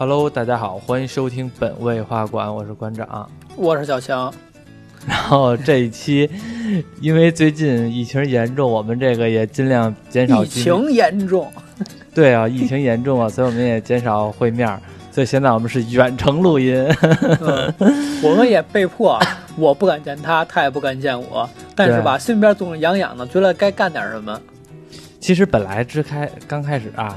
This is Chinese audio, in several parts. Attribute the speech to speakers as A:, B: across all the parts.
A: Hello，大家好，欢迎收听本位画馆，我是馆长。
B: 我是小强。
A: 然后这一期，因为最近疫情严重，我们这个也尽量减少
B: 疫情严重，
A: 对啊，疫情严重啊，所以我们也减少会面儿。所以现在我们是远程录音，
B: 嗯我们也被迫，我不敢见他，他也不敢见我。但是吧，心里边总是痒痒的，觉得该干点什么。
A: 其实本来之开刚开始啊，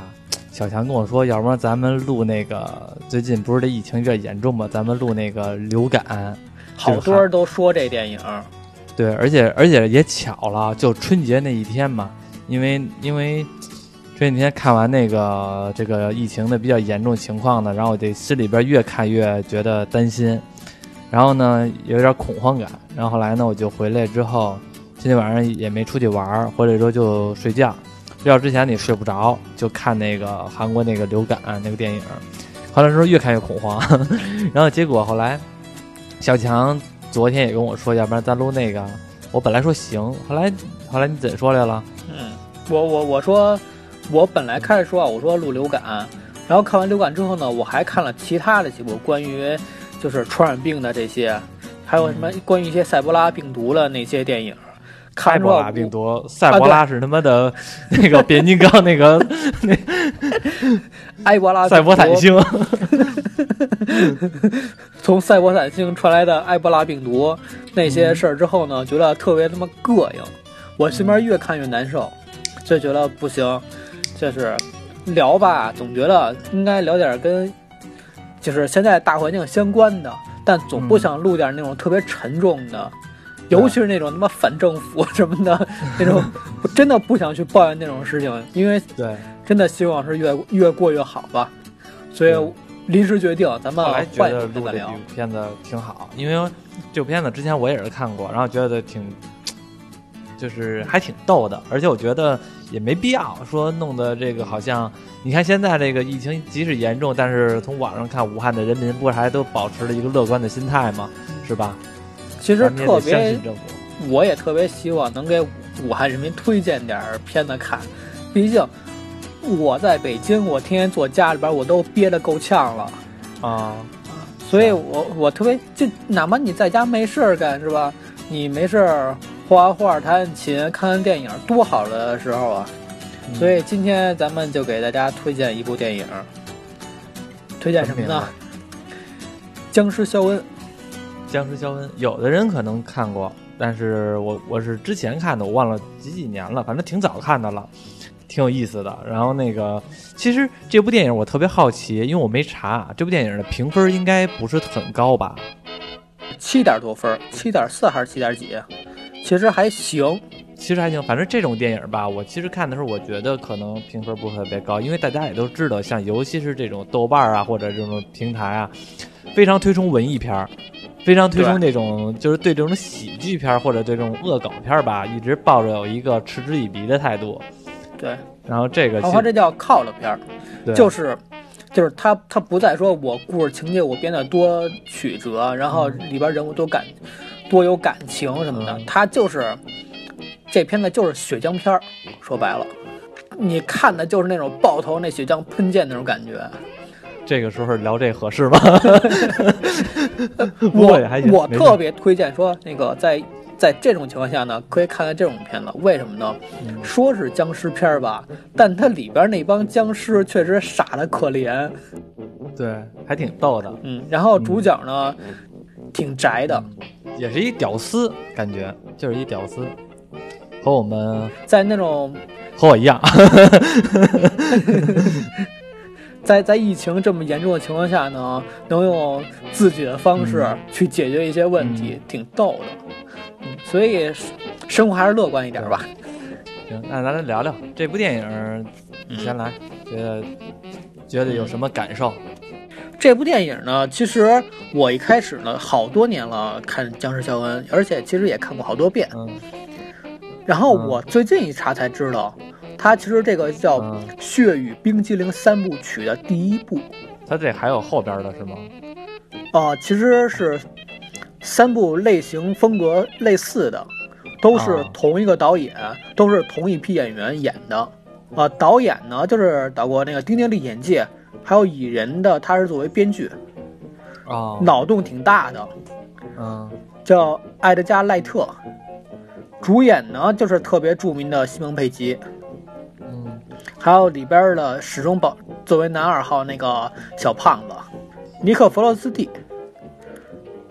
A: 小强跟我说，要不然咱们录那个最近不是这疫情有点严重嘛，咱们录那个流感。
B: 好多人都说这电影，
A: 对，而且而且也巧了，就春节那一天嘛，因为因为这几天看完那个这个疫情的比较严重情况呢，然后我这心里边越看越觉得担心，然后呢有点恐慌感，然后后来呢我就回来之后，今天晚上也没出去玩，回来之后就睡觉，睡觉之前你睡不着，就看那个韩国那个流感那个电影，后来之后越看越恐慌，然后结果后来。小强昨天也跟我说，要不然咱录那个。我本来说行，后来后来你怎说来了？
B: 嗯，我我我说，我本来开始说啊，我说录流感，然后看完流感之后呢，我还看了其他的几部关于就是传染病的这些，还有什么关于一些塞博拉病毒的那些电影。
A: 塞博拉病毒，塞博拉是他妈的 那个变形金刚那个那
B: 埃博拉
A: 赛博坦星。
B: 从赛博坦星传来的埃博拉病毒那些事儿之后呢，觉得特别他妈膈应，我心边越看越难受，就觉得不行，就是聊吧，总觉得应该聊点跟就是现在大环境相关的，但总不想录点那种特别沉重的，尤其是那种他妈反政府什么的那种，我真的不想去抱怨那种事情，因为
A: 对，
B: 真的希望是越越过越好吧，所以。临时决定，咱们
A: 来觉得录这部片子挺好，因为这部片子之前我也是看过，然后觉得挺，就是还挺逗的，而且我觉得也没必要说弄得这个好像，你看现在这个疫情即使严重，但是从网上看，武汉的人民不是还都保持了一个乐观的心态吗？是吧？
B: 其实特别，我也特别希望能给武汉人民推荐点片子看，毕竟。我在北京，我天天坐家里边，我都憋得够呛了，
A: 啊，
B: 所以我我特别就哪怕你在家没事儿干是吧？你没事儿画画、弹弹琴、看看电影，多好的时候啊！所以今天咱们就给大家推荐一部电影，推荐什么呢？僵尸肖恩。
A: 僵尸肖恩，有的人可能看过，但是我我是之前看的，我忘了几几年了，反正挺早看的了。挺有意思的，然后那个，其实这部电影我特别好奇，因为我没查这部电影的评分应该不是很高吧？
B: 七点多分，七点四还是七点几？其实还行，
A: 其实还行。反正这种电影吧，我其实看的时候，我觉得可能评分不是特别高，因为大家也都知道，像尤其是这种豆瓣啊或者这种平台啊，非常推崇文艺片儿，非常推崇那种就是对这种喜剧片或者对这种恶搞片吧，一直抱着有一个嗤之以鼻的态度。
B: 对，
A: 然后这个，
B: 这叫靠了片儿，就是，就是他他不再说我故事情节我编的多曲折，然后里边人物多感多有感情什么的，他就是这片子就是血浆片儿，说白了，你看的就是那种爆头那血浆喷溅那种感觉。
A: 这个时候聊这合适吗？
B: 我我特别推荐说那个在。在这种情况下呢，可以看看这种片子，为什么呢？说是僵尸片吧，但它里边那帮僵尸确实傻的可怜，
A: 对，还挺逗的。
B: 嗯，然后主角呢，挺宅的，
A: 也是一屌丝，感觉就是一屌丝，和我们
B: 在那种
A: 和我一样，
B: 在在疫情这么严重的情况下呢，能用自己的方式去解决一些问题，挺逗的。所以，生活还是乐观一点吧。
A: 行，那咱来聊聊这部电影。你先来，觉得觉得有什么感受？
B: 这部电影呢，其实我一开始呢，好多年了看《僵尸肖恩》，而且其实也看过好多遍。
A: 嗯。
B: 然后我最近一查才知道，它其实这个叫《血与冰激凌三部曲》的第一部。
A: 它这还有后边的是吗？
B: 哦，其实是。三部类型风格类似的，都是同一个导演，都是同一批演员演的。啊，导演呢就是导过那个《丁丁历险记》，还有蚁人的，他是作为编剧，
A: 啊，
B: 脑洞挺大的，
A: 嗯
B: 叫埃德加·赖特。主演呢就是特别著名的西蒙·佩吉，
A: 嗯
B: 还有里边的始终保作为男二号那个小胖子尼克·弗洛斯蒂。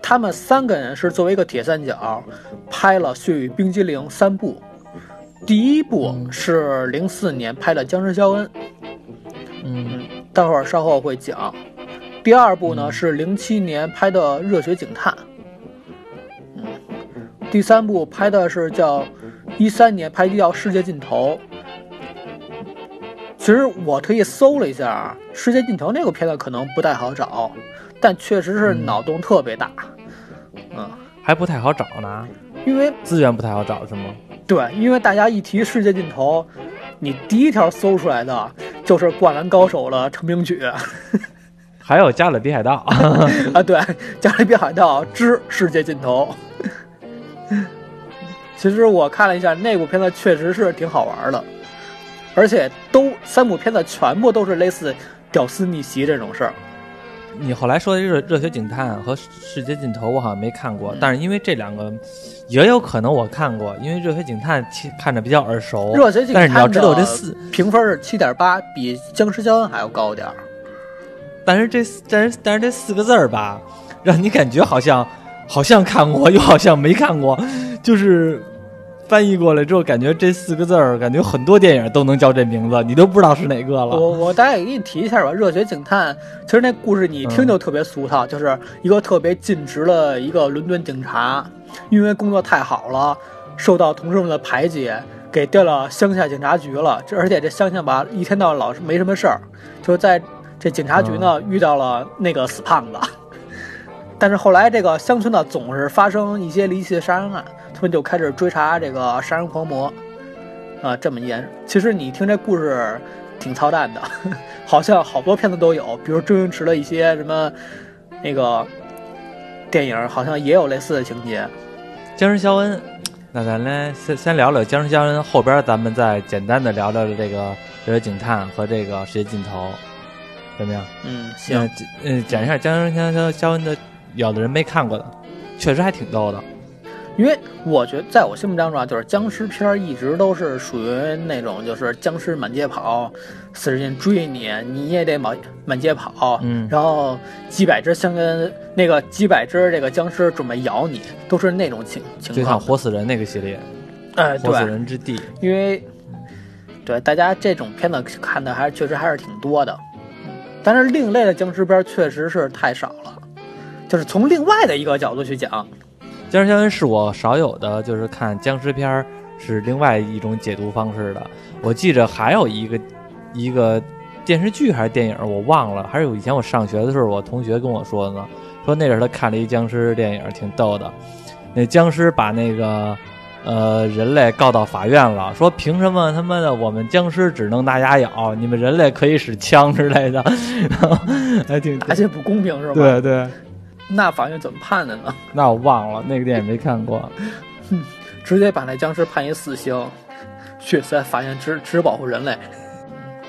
B: 他们三个人是作为一个铁三角拍了《血与冰激凌》三部，第一部
A: 嗯
B: 是零四年拍的《僵尸肖恩》，
A: 嗯
B: 待会儿稍后会讲。第二部呢
A: 嗯
B: 是零七年拍的《热血警探》，嗯，第三部拍的是叫一三年拍的叫《世界尽头》。其实我特意搜了一下，《世界尽头》那个片子可能不太好找，但确实是
A: 嗯
B: 脑洞特别大。嗯，
A: 还不太好找呢，
B: 因为
A: 资源不太好找是吗？
B: 对，因为大家一提《世界尽头》，你第一条搜出来的就是《灌篮高手》的成名曲。
A: 还有《加勒比海盗》
B: 啊，对，《加勒比海盗之世界尽头》。其实我看了一下那部片子，确实是挺好玩的，而且都三部片子全部都是类似屌丝逆袭这种事儿。
A: 你后来说的热热血警探和世界尽头，我好像没看过，
B: 嗯
A: 但是因为这两个也有可能我看过，因为热血警探其看着比较耳熟。
B: 热血警探
A: 但是你要知道这四，
B: 评分是七点八，比僵尸肖恩还要高点儿。
A: 但是这但是但是这四个字儿吧，让你感觉好像好像看过，又好像没看过，就是翻译过来之后，感觉这四个字儿，感觉很多电影都能叫这名字，你都不知道是哪个了。
B: 我我大概给你提一下吧，《热血警探》其实那故事你一听就特别俗套，就是一个特别尽职的一个伦敦警察，因为工作太好了，受到同事们的排挤，给调到乡下警察局了。这而且这乡下吧，一天到晚老是没什么事儿，就在这警察局呢、遇到了那个死胖子。但是后来这个乡村呢总是发生一些离奇的杀人案，他们就开始追查这个杀人狂魔。啊，这么严，其实你听这故事挺操蛋的，好像好多片子都有，比如周星驰的一些什么那个电影，好像也有类似的情节。
A: 僵尸肖恩，那咱来先先聊聊僵尸肖恩，后边咱们再简单的聊聊这个热血警探和这个世界尽头，怎么样？
B: 嗯，行，
A: 嗯，嗯，讲一下僵尸肖肖肖恩的，有的人没看过的，确实还挺逗的。
B: 因为我觉得在我心目当中啊，就是僵尸片儿一直都是属于那种就是僵尸满街跑，使劲追你，你也得满满街跑，
A: 嗯
B: 然后几百只香跟那个几百只这个僵尸准备咬你，都是那种情情况
A: 就像
B: 况。
A: 活死人那个系列，
B: 哎，
A: 活死，人之地，
B: 因为对大家这种片子看的还是确实还是挺多的，但是另类的僵尸片确实是太少了。就是从另外的一个角度去讲，
A: 僵尸肖恩是我少有的，就是看僵尸片儿是另外一种解读方式的。我记着还有一个一个电视剧还是电影，我忘了，还是有以前我上学的时候，我同学跟我说的呢，说那阵儿他看了一僵尸电影，挺逗的。那僵尸把那个呃人类告到法院了，说凭什么他妈的我们僵尸只能拿牙咬，你们人类可以使枪之类的，还挺
B: 而且不公平是吧？
A: 对对。
B: 那法院怎么判的呢？
A: 那我忘了，那个电影没看过。
B: 直接把那僵尸判一死刑，血在法院只只保护人类。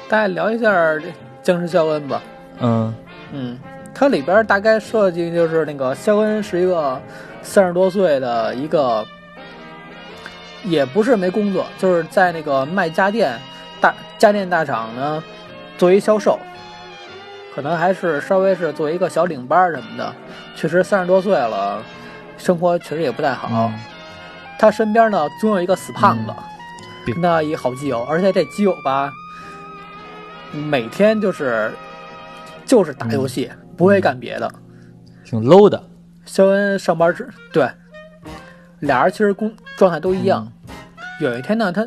B: 大家聊一下这僵尸肖恩吧。
A: 嗯
B: 嗯，它里边大概设计就是那个肖恩是一个三十多岁的一个，也不是没工作，就是在那个卖家电大家电大厂呢作为销售，可能还是稍微是作为一个小领班什么的。确实三十多岁了，生活确实也不太好。
A: 嗯
B: 他身边呢总有一个死胖子，
A: 嗯
B: 跟他一好基友，而且这基友吧，每天就是就是打游戏，不会干别的。
A: 挺 low 的。
B: 肖恩上班之对，俩人其实工状态都一样。有一天呢，他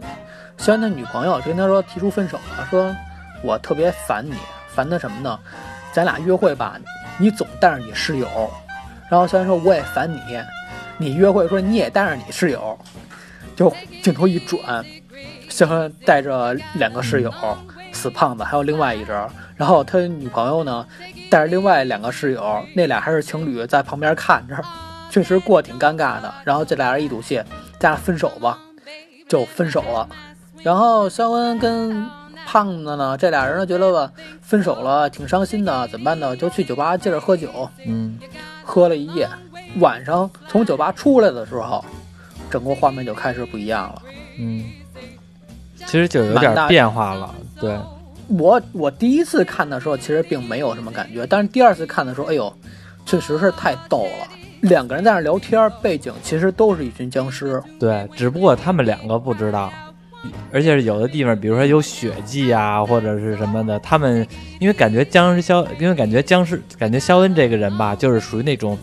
B: 肖恩的女朋友就跟他说提出分手了，说我特别烦你，烦他什么呢？咱俩约会吧，你总带着你室友。然后肖恩说我也烦你，你约会说你也带着你室友。就镜头一转，肖恩带着两个室友，死胖子还有另外一只，然后他女朋友呢带着另外两个室友，那俩还是情侣，在旁边看着，确实过得挺尴尬的。然后这俩人一赌气，咱俩分手吧，就分手了。然后肖恩跟胖子呢，这俩人呢觉得吧分手了，挺伤心的，怎么办呢？就去酒吧接着喝酒，
A: 嗯
B: 喝了一夜。晚上从酒吧出来的时候，整个画面就开始不一样了。
A: 嗯，其实就有点变化了，对，
B: 我我第一次看的时候其实并没有什么感觉，但是第二次看的时候，哎呦，确实是太逗了。两个人在那聊天，背景其实都是一群僵尸。
A: 对，只不过他们两个不知道，而且是有的地方，比如说有血迹啊，或者是什么的，他们因为感觉僵尸肖，因为感觉僵尸，感觉肖恩这个人吧，就是属于那种，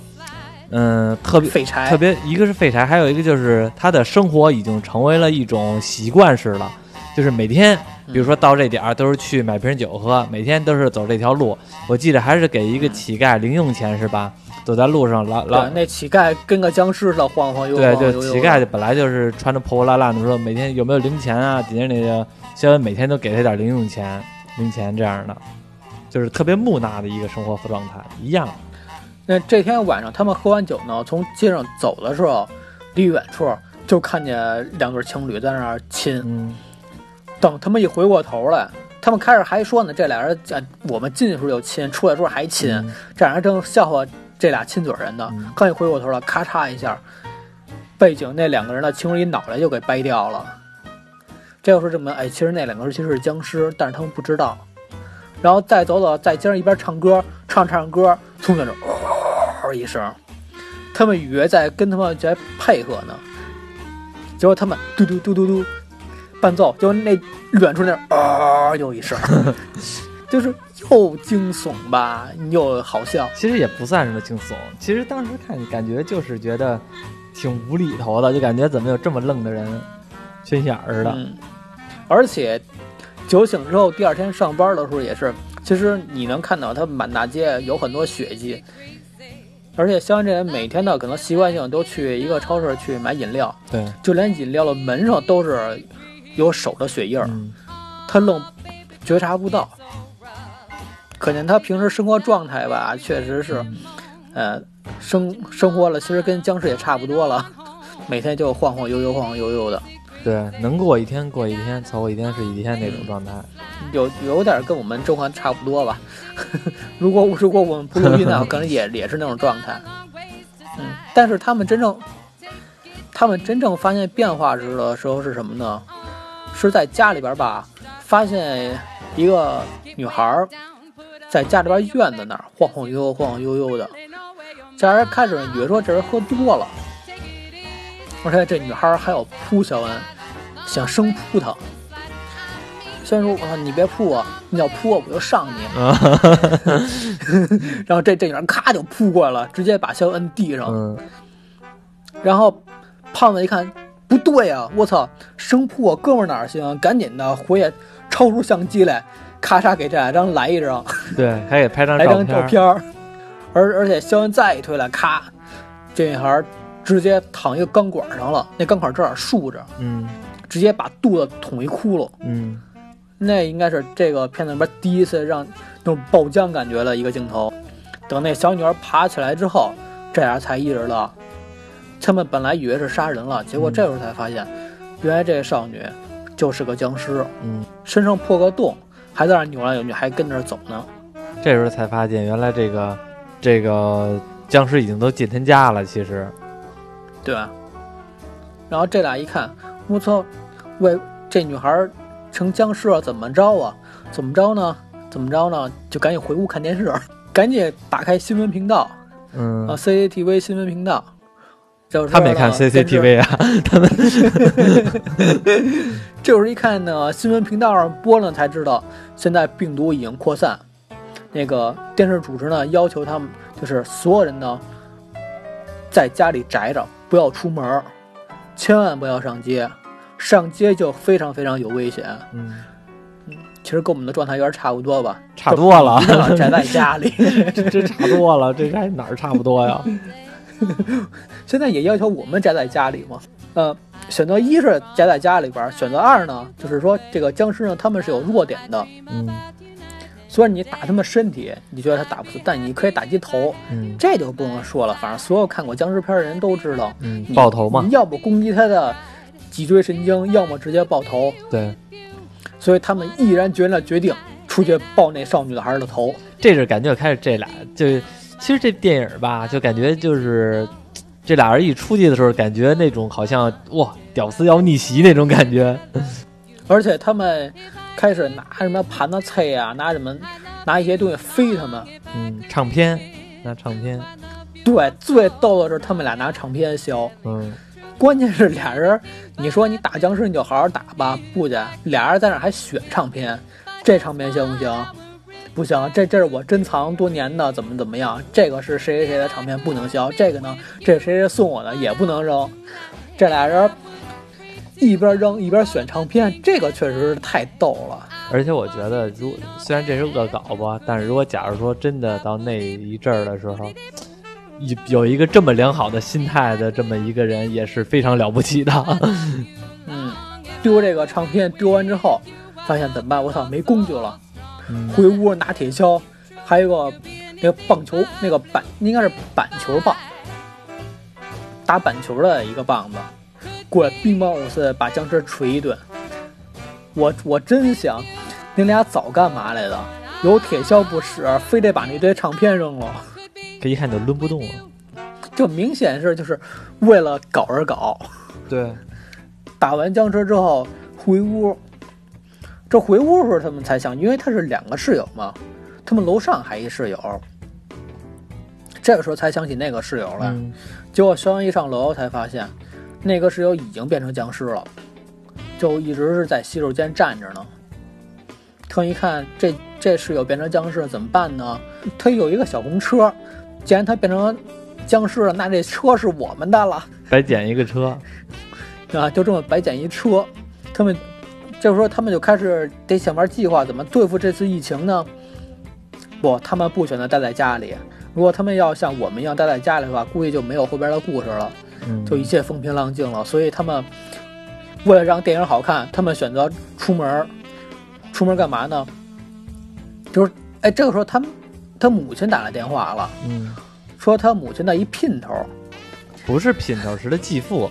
A: 嗯，特别
B: 废柴。
A: 特别，一个是废柴，还有一个就是他的生活已经成为了一种习惯式了，就是每天，比如说到这点儿都是去买瓶酒喝，每天都是走这条路。我记得还是给一个乞丐零用钱是吧？走在路上，老老，
B: 那乞丐跟个僵尸似的晃晃悠
A: 对对，
B: 晃悠悠的。
A: 乞丐本来就是穿着破破烂烂的，说每天有没有零钱啊？底下那个肖恩每天都给他点零用钱、零钱这样的，就是特别木讷的一个生活状态，一样。
B: 那这天晚上他们喝完酒呢，从街上走的时候，离远处就看见两对情侣在那儿亲。
A: 嗯
B: 等他们一回过头来，他们开始还说呢，这俩人哎，我们进去时候就亲，出来时候还亲，
A: 嗯
B: 这俩人正笑话这俩亲嘴人呢。
A: 嗯
B: 刚一回过头了，咔嚓一下，背景那两个人的其中一脑袋就给掰掉了。这就是证明，哎，其实那两个人其实是僵尸，但是他们不知道。然后再走走，在街上一边唱歌，唱唱歌，从远处嗷一声，他们以为在跟他们在配合呢，结果他们嘟嘟嘟嘟嘟伴奏，就那远处那啊又一声，就是又惊悚吧，又好笑。
A: 其实也不算什么惊悚，其实当时看感觉就是觉得挺无厘头的，就感觉怎么有这么愣的人，缺心眼儿的。
B: 嗯，而且酒醒之后，第二天上班的时候也是，其实你能看到他满大街有很多血迹，而且肖恩这人每天呢，可能习惯性都去一个超市去买饮料，
A: 对，
B: 就连饮料的门上都是有手的血印儿，
A: 嗯，
B: 他愣觉察不到。可见他平时生活状态吧，确实是，呃，生生活了，其实跟僵尸也差不多了，每天就晃晃悠悠、晃晃悠悠的。
A: 对，能过一天过一天，凑合一天是一天那种状态。
B: 有有点跟我们甄嬛差不多吧。如果如果我们不录音呢，可能也也是那种状态。嗯，但是他们真正，他们真正发现变化时的时候是什么呢？是在家里边吧，发现一个女孩儿在家里边院子那儿晃晃悠悠、晃晃悠悠的。这人开始以为说这人喝多了，而且这女孩儿还要扑肖恩，想生扑他。虽然说我操你别扑我，你要扑我我就上你。
A: 啊，
B: 然后这这女孩咔就扑过来了，直接把肖恩摁地上。
A: 嗯，
B: 然后胖子一看不对啊，我操，生扑我哥们儿哪儿行？赶紧的回去抽出相机来，咔嚓给这俩张来一张，
A: 对，还给拍张
B: 来张。照片儿。而而且肖恩再一推来，咔，这女孩直接躺一个钢管上了，那钢管正好竖着，
A: 嗯
B: 直接把肚子捅一窟窿。
A: 嗯，
B: 那应该是这个片子里边第一次让那种爆浆感觉的一个镜头。等那小女孩爬起来之后，这俩才意识到，他们本来以为是杀人了，结果这时候才发现，原来这个少女就是个僵尸，
A: 嗯，
B: 身上破个洞，还在那扭来扭去，还跟着走呢。
A: 这时候才发现原来这个这个僵尸已经都进他家了。其实，
B: 对吧？然后这俩一看，我操，为这女孩成僵尸了，怎么着啊？怎么着呢？怎么着呢？就赶紧回屋看电视，赶紧打开新闻频道
A: 嗯
B: 啊，，CCTV 新闻频道。
A: 他们也看 CCTV 啊，他们
B: 这会儿一看呢，新闻频道上播了，才知道现在病毒已经扩散。那个电视主持呢，要求他们就是所有人呢，在家里宅着，不要出门儿，千万不要上街，上街就非常非常有危险。
A: 嗯，
B: 其实跟我们的状态有点差不多吧，
A: 差多了
B: 宅在家里。
A: 这这差多了，这还哪儿差不多呀？
B: 现在也要求我们宅在家里嘛。呃，选择一是宅在家里边儿，选择二呢，就是说这个僵尸呢，他们是有弱点的。
A: 嗯
B: 虽然你打他们身体，你觉得他打不死，但你可以打击头，
A: 嗯
B: 这就不用说了。反正所有看过僵尸片的人都知道，
A: 嗯，爆头嘛
B: 你，要不攻击他的脊椎神经，要么直接爆头。
A: 对，
B: 所以他们毅然决然的决定出去爆那少女的孩儿的头。
A: 这是感觉开始这俩就其实这电影吧，就感觉就是这俩人一出去的时候，感觉那种好像哇屌丝要逆袭那种感觉。
B: 而且他们开始拿什么盘子、菜啊，拿什么拿一些东西飞他们。
A: 嗯，唱片拿唱片，
B: 对，最逗的是他们俩拿唱片削。
A: 嗯，
B: 关键是俩人，你说你打僵尸你就好好打吧，不去，俩人在那还选唱片，这唱片行不行？不行，这这是我珍藏多年的，怎么怎么样？这个是谁谁谁的唱片不能销，这个呢，这谁谁送我的也不能扔。这俩人一边扔一边选唱片，这个确实是太逗了。
A: 而且我觉得，如虽然这是恶搞吧，但是如果假如说真的到那一阵儿的时候，有有一个这么良好的心态的这么一个人，也是非常了不起的。
B: 嗯，丢这个唱片丢完之后，发现怎么办？我操，没工具了。
A: 嗯
B: 回屋拿铁锹，还有个那个棒球，那个板应该是板球棒，打板球的一个棒子，过来乒乓五四把僵尸锤一顿。我我真想，你俩早干嘛来的？有铁锹不使，非得把那堆唱片扔了，
A: 这一看就抡不动了。
B: 这明显是就是为了搞而搞。
A: 对，
B: 打完僵尸之后回屋，这回屋的时候他们才想，因为他是两个室友嘛，他们楼上还一室友，这个时候才想起那个室友来。
A: 嗯
B: 结果肖恩一上楼才发现，那个室友已经变成僵尸了，就一直是在洗手间站着呢。他一看这这室友变成僵尸怎么办呢？他有一个小红车，既然他变成僵尸了，那这车是我们的了。
A: 白捡一个车，
B: 啊，就这么白捡一车，他们这时候他们就开始得想玩计划怎么对付这次疫情呢？不，他们不选择待在家里。如果他们要像我们一样待在家里的话，估计就没有后边的故事了，
A: 嗯，
B: 就一切风平浪静了。所以他们为了让电影好看，他们选择出门儿。出门干嘛呢？就是哎，这个时候他他母亲打来电话了，
A: 嗯，
B: 说他母亲的一姘头，
A: 不是姘头，是他继父。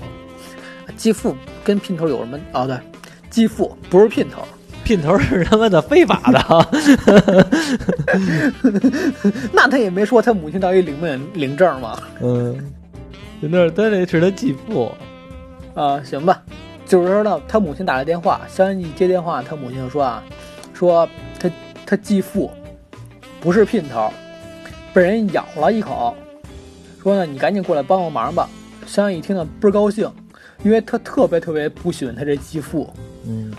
B: 继父跟姘头有什么？哦，对，继父不是姘头。
A: 姘头是他妈的非法的。
B: 那他也没说他母亲到底领不领领证嘛？
A: 嗯，那他那是他继父。
B: 啊，行吧，就是说呢，他母亲打来电话，肖恩一接电话，他母亲就说啊，说他他继父不是姘头，被人咬了一口，说呢你赶紧过来帮帮忙吧。肖恩一听呢倍儿高兴，因为他特别特别不喜欢他这继父，
A: 嗯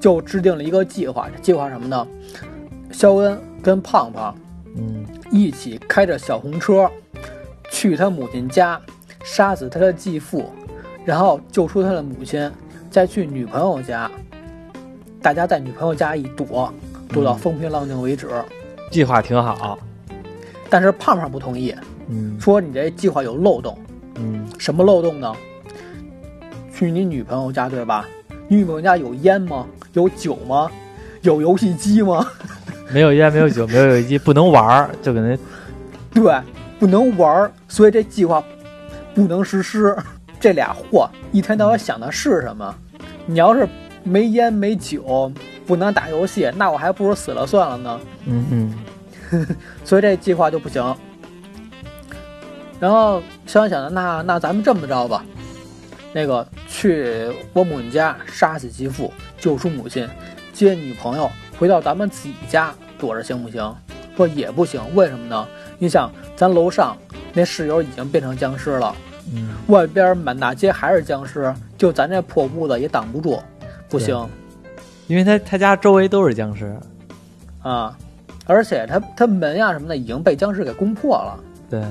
B: 就制定了一个计划。这计划什么呢？肖恩跟胖胖
A: 嗯
B: 一起开着小红车去他母亲家，杀死他的继父，然后救出他的母亲，再去女朋友家。大家在女朋友家一躲，躲到风平浪静为止。
A: 计划挺好。
B: 但是胖胖不同意，
A: 嗯
B: 说你这计划有漏洞。
A: 嗯
B: 什么漏洞呢？去你女朋友家对吧？你女朋友家有烟吗？有酒吗？有游戏机吗？
A: 没有烟，没有酒，没有游戏机，不能玩儿，就给那
B: 对，不能玩儿，所以这计划不能实施。这俩货一天到晚想的是什么？你要是没烟没酒，不能打游戏，那我还不如死了算了呢。
A: 嗯嗯
B: 所以这计划就不行。然后肖恩想的，那那咱们这么着吧，那个去我母亲家杀死继父，救出母亲，接女朋友回到咱们自己家躲着行不行？说也不行，为什么呢？你想，咱楼上那室友已经变成僵尸了，
A: 嗯
B: 外边满大街还是僵尸，就咱这破屋子也挡不住，不行
A: 因为他他家周围都是僵尸。
B: 啊！而且他他门呀什么的已经被僵尸给攻破了。
A: 对，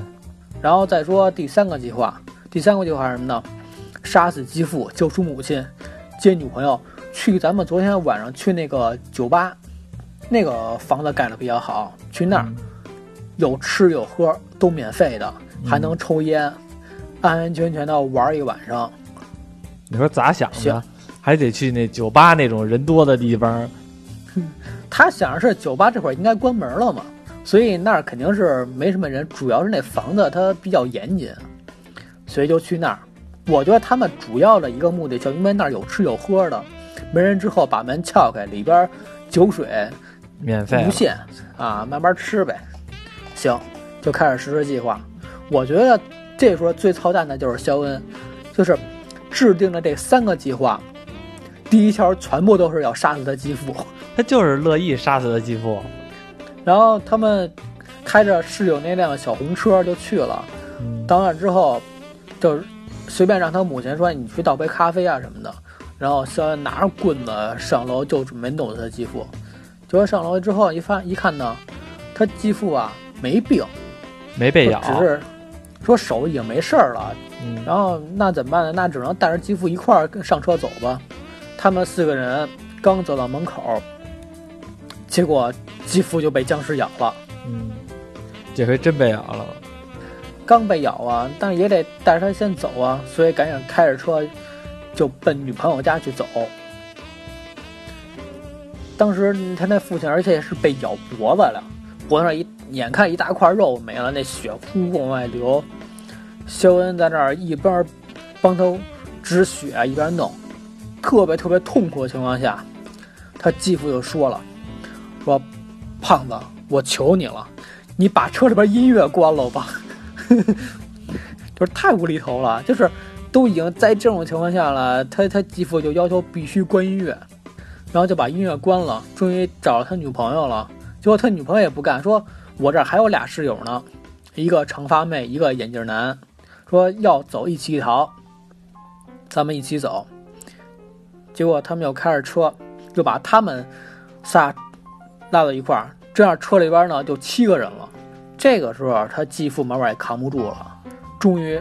B: 然后再说第三个计划，第三个计划是什么呢？杀死继父，救出母亲，接女朋友，去咱们昨天晚上去那个酒吧，那个房子盖的比较好，去那儿
A: 嗯
B: 有吃有喝都免费的，
A: 嗯
B: 还能抽烟，安安全全的玩一晚上。
A: 你说咋想的
B: 行？
A: 还得去那酒吧那种人多的地方。
B: 他想的是酒吧这会儿应该关门了嘛，所以那儿肯定是没什么人，主要是那房子它比较严谨，所以就去那儿。我觉得他们主要的一个目的，就因为那儿有吃有喝的，没人之后把门撬开，里边酒水
A: 免费
B: 无限啊，慢慢吃呗。行，就开始实施计划。我觉得这时候最操蛋的就是肖恩，就是制定了这三个计划，第一条全部都是要杀死他继父。
A: 他就是乐意杀死他继父。
B: 然后他们开着室友那辆小红车就去了。
A: 嗯
B: 到那之后，就随便让他母亲说：“你去倒杯咖啡啊什么的。”然后肖恩拿着棍子上楼就准备弄死他继父。结果上楼之后一发一看呢，他继父啊没病，
A: 没被咬，
B: 只是说手已经没事儿了。
A: 嗯
B: 然后那怎么办呢？那只能带着继父一块儿跟上车走吧。他们四个人刚走到门口，结果继父就被僵尸咬了。
A: 嗯，这回真被咬了。
B: 刚被咬啊，但是也得带着他先走啊，所以赶紧开着车就奔女朋友家去走。当时他那父亲，而且是被咬脖子了，脖子上一眼看一大块肉没了，那血呼往外流。肖恩在那儿一边帮他止血，一边弄，特别特别痛苦的情况下，他继父就说了：“说胖子，我求你了，你把车里边音乐关了吧。” 就是太无厘头了，就是都已经在这种情况下了，他他继父就要求必须关音乐，然后就把音乐关了，终于找了他女朋友了。结果他女朋友也不干，说我这还有俩室友呢，一个长发妹，一个眼镜男，说要走一起逃，咱们一起走。结果他们又开着车，就把他们仨拉到一块儿，这样车里边呢就七个人了。这个时候，他继父慢慢也扛不住了，终于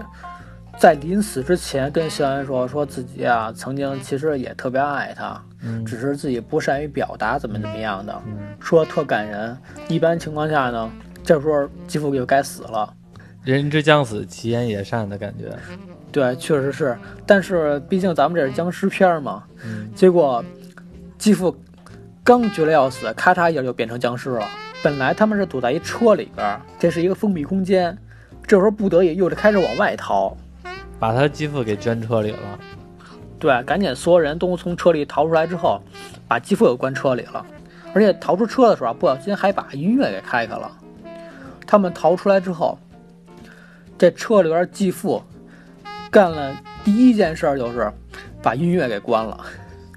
B: 在临死之前跟肖恩说，说自己啊曾经其实也特别爱他，
A: 嗯
B: 只是自己不善于表达，怎么怎么样的，
A: 嗯，
B: 说特感人。一般情况下呢，这时候继父就该死了。
A: 人之将死，其言也善的感觉。
B: 对，确实是，但是毕竟咱们这是僵尸片儿嘛，
A: 嗯
B: 结果继父刚觉得要死，咔嚓一下就变成僵尸了。本来他们是躲在一车里边儿，这是一个封闭空间，这时候不得已又是开始往外逃。
A: 把他继父给捐车里了。
B: 对，赶紧所有人都从车里逃出来之后，把继父给关车里了，而且逃出车的时候啊，不小心还把音乐给开开了。他们逃出来之后，这车里边继父干了第一件事儿就是把音乐给关了。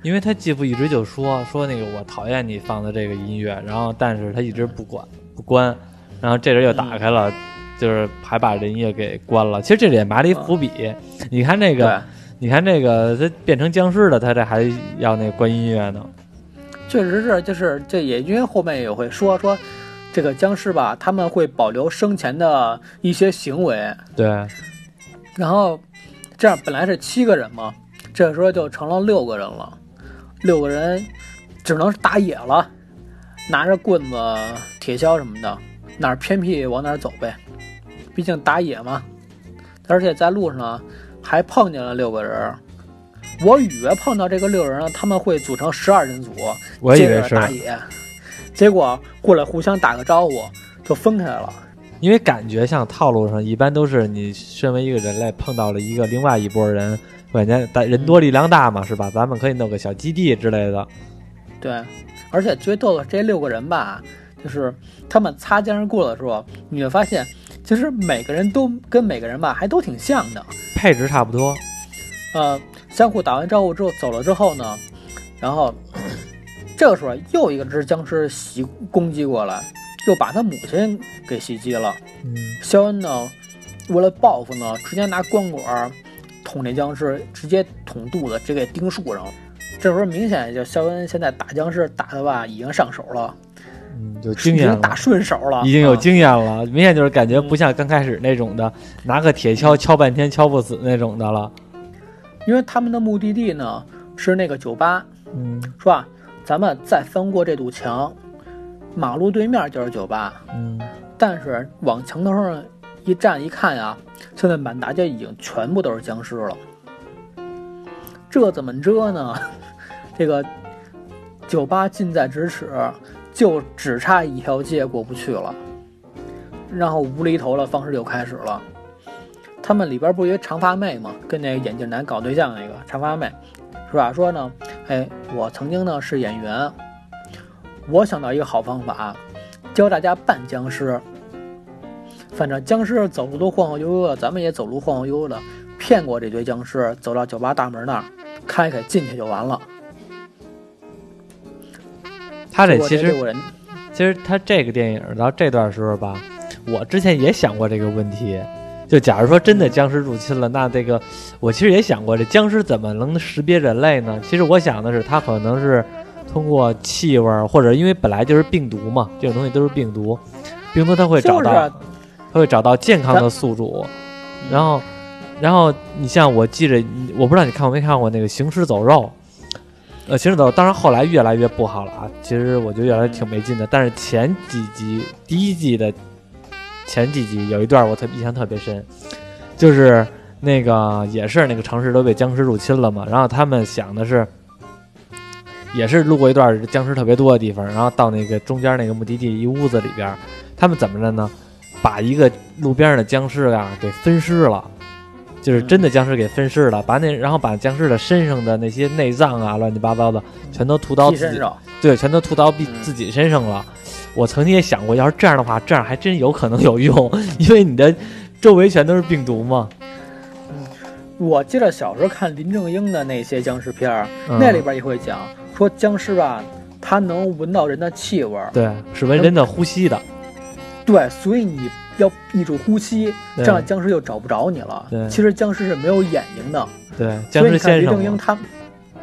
A: 因为他继父一直就说说那个我讨厌你放的这个音乐，然后但是他一直不管不关，然后这人又打开了，就是还把这音乐给关了。其实这里也埋了一伏笔，你看
B: 那
A: 个，，你看那个他变成僵尸了，他这还要那个关音乐呢。
B: 确实是，就是这也因为后面也会说说，这个僵尸吧，他们会保留生前的一些行为，
A: 对，
B: 然后这样本来是七个人嘛，这时候就成了六个人了，六个人只能是打野了，拿着棍子、铁锹什么的，哪儿偏僻往哪儿走呗，毕竟打野嘛。而且在路上，还碰见了六个人。我以为碰到这个六人呢，他们会组成十二人组，接
A: 我以为是，
B: 打野，结果过来互相打个招呼就分开了。
A: 因为感觉像套路上一般都是你身为一个人类碰到了一个另外一拨人，感觉大人多力量大嘛，是吧？咱们可以弄个小基地之类的。
B: 对，而且最逗的这六个人吧，就是他们擦肩而过的时候，你会发现，其实每个人都跟每个人吧还都挺像的。
A: 配置差不多，
B: 呃，相互打完招呼之后走了之后呢，然后这个时候又一个只僵尸袭攻击过来，又把他母亲给袭击了。
A: 嗯，
B: 肖恩呢，为了报复呢，直接拿光管捅那僵尸，直接捅肚子，直接给钉树上了。这时候明显就肖恩现在打僵尸打的吧，已经上手了，
A: 嗯，有经验了
B: 已经打。顺手了，
A: 已经有
B: 啊
A: 经验了，明显就是感觉不像刚开始那种的，拿个铁锹敲半天敲不死那种的了。
B: 因为他们的目的地呢是那个酒吧，
A: 嗯
B: 是吧？咱们再翻过这堵墙，马路对面就是酒吧。
A: 嗯，
B: 但是往墙头上一站一看呀，现在满大街已经全部都是僵尸了。这怎么着呢？这个酒吧近在咫尺，就只差一条街过不去了。然后无厘头的方式就开始了。他们里边不有一长发妹吗？跟那个眼镜男搞对象那个长发妹，是吧？说呢，哎，我曾经呢是演员，我想到一个好方法，教大家扮僵尸。反正僵尸走路都晃晃悠悠的，咱们也走路晃晃悠悠的，骗过这堆僵尸，走到酒吧大门那儿，开开进去就完了。
A: 他这其实
B: 人，
A: 其实他这个电影到这段时候吧，我之前也想过这个问题。就假如说真的僵尸入侵了，那这个我其实也想过，这僵尸怎么能识别人类呢？其实我想的是，它可能是通过气味儿，或者因为本来就是病毒嘛，这种东西都是病毒，病毒它会找到，
B: 就是啊
A: 它会找到健康的宿主，然后，然后你像我记着，我不知道你看过没看过那个《行尸走肉》。呃，行尸走肉，当然后来越来越不好了啊。其实我觉得越来越挺没劲的，但是前几集第一季的前几集有一段我特印象特别深，就是那个也是那个城市都被僵尸入侵了嘛，然后他们想的是，也是路过一段僵尸特别多的地方，然后到那个中间那个目的地一屋子里边，他们怎么着呢？把一个路边上的僵尸啊给分尸了。就是真的僵尸给分尸了，把那然后把僵尸的身上的那些内脏啊，乱七八糟的全都涂到自己，对，全都涂到自己身上了。我曾经也想过，要是这样的话，这样还真有可能有用，因为你的周围全都是病毒嘛。
B: 我记得小时候看林正英的那些僵尸片儿，
A: 嗯
B: 那里边也会讲说僵尸吧，它能闻到人的气味儿，
A: 对，是闻人的呼吸的。
B: 对，所以你要闭住呼吸，这样僵尸就找不着你了
A: 对。
B: 其实僵尸是没有眼睛的，
A: 对，僵尸
B: 所以你看
A: 先生嘛。
B: 林正英他们，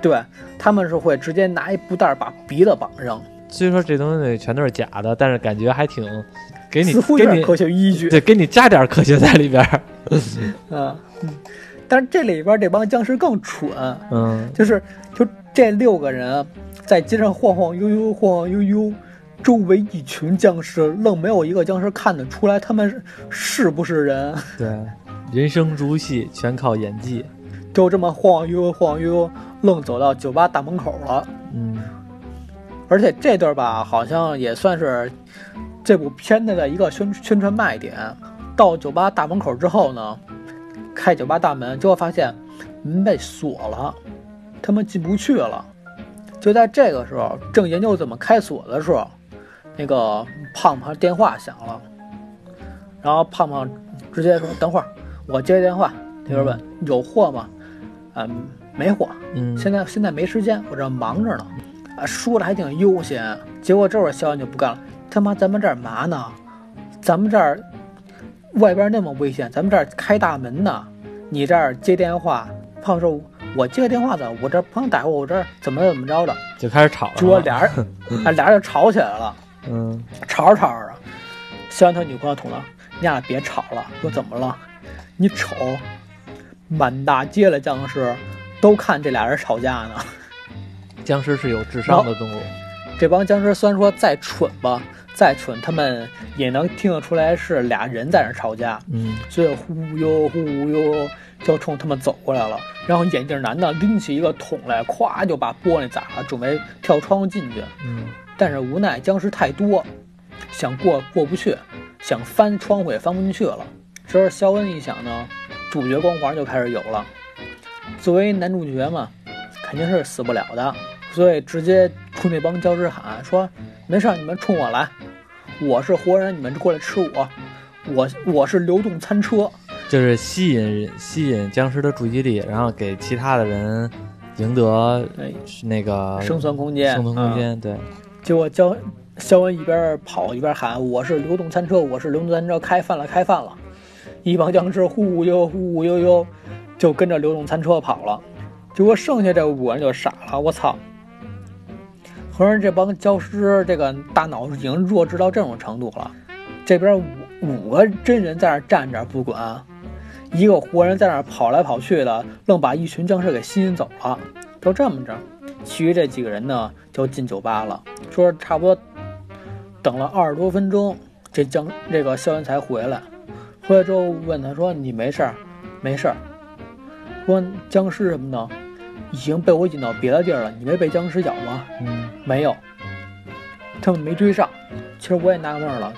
B: 对他们是会直接拿一布袋儿把鼻子绑上，
A: 虽说这东西全都是假的，但是感觉还挺给你给你
B: 科学依据。
A: 对给你加点科学在里边儿。
B: 嗯，嗯但是这里边这帮僵尸更蠢，
A: 嗯，
B: 就是就这六个人在街上晃晃悠悠，晃晃悠悠，周围一群僵尸，愣没有一个僵尸看得出来他们是是不是人，
A: 对，人生如戏，全靠演技。
B: 就这么晃晃悠悠，晃悠，愣走到酒吧大门口了。
A: 嗯，
B: 而且这段吧，好像也算是这部片子的一个宣宣传卖点。到酒吧大门口之后呢，开酒吧大门，结果发现门被锁了，他们进不去了。就在这个时候，正研究怎么开锁的时候，那个胖胖电话响了，然后胖胖直接说：“等会儿，我接电话。”那边问：“有货吗？”嗯，没货。
A: 嗯，
B: 现在现在没时间，我这忙着呢。啊，说的还挺悠闲，结果这会儿肖恩就不干了，他妈咱们这儿嘛呢？咱们这儿外边那么危险，咱们这儿开大门呢，你这儿接电话。胖说：“我接个电话的，我这朋友打过我这儿怎么怎么着的。
A: 就开始吵”了。
B: 结果俩人，啊，俩人就吵起来了，
A: 嗯，
B: 吵着吵着，肖恩他女朋友捅了，你俩别吵了。说怎么了？你瞅，满大街的僵尸都看这俩人吵架呢。
A: 僵尸是有智商的动物。
B: 这帮僵尸虽然说再蠢吧，再蠢，他们也能听得出来是俩人在那吵架，
A: 嗯，
B: 所以忽悠忽悠就冲他们走过来了。然后眼镜男的拎起一个桶来，咵就把玻璃砸了，准备跳窗户进去。
A: 嗯，
B: 但是无奈僵尸太多，想过过不去，想翻窗户也翻不进去了。这时候肖恩一想呢，主角光环就开始有了。作为男主角嘛，肯定是死不了的，所以直接冲那帮僵尸喊说：“没事儿，你们冲我来，我是活人，你们过来吃我，我我是流动餐车。”
A: 就是吸引吸引僵尸的注意力，然后给其他的人赢得
B: 哎，
A: 那个
B: 生存空间，
A: 生存空
B: 嗯
A: 间。对，
B: 结果肖肖恩一边跑一边喊：“我是流动餐车，我是流动餐车，开饭了，开饭了！”一帮僵尸忽忽悠忽忽悠悠，就跟着流动餐车跑了。结果剩下这五个人就傻了，我操！合着这帮僵尸这个大脑已经弱智到这种程度了。这边五五个真人在那站着不管，一个活人在那跑来跑去的，愣把一群僵尸给吸引走了。就这么着，其余这几个人呢就进酒吧了。说差不多等了二十多分钟，这僵这个肖恩才回来。回来之后问他说：“你没事儿？没事儿。”说僵尸什么的已经被我引到别的地儿了，你没被僵尸咬吗？
A: 嗯，
B: 没有，他们没追上。其实我也纳闷了，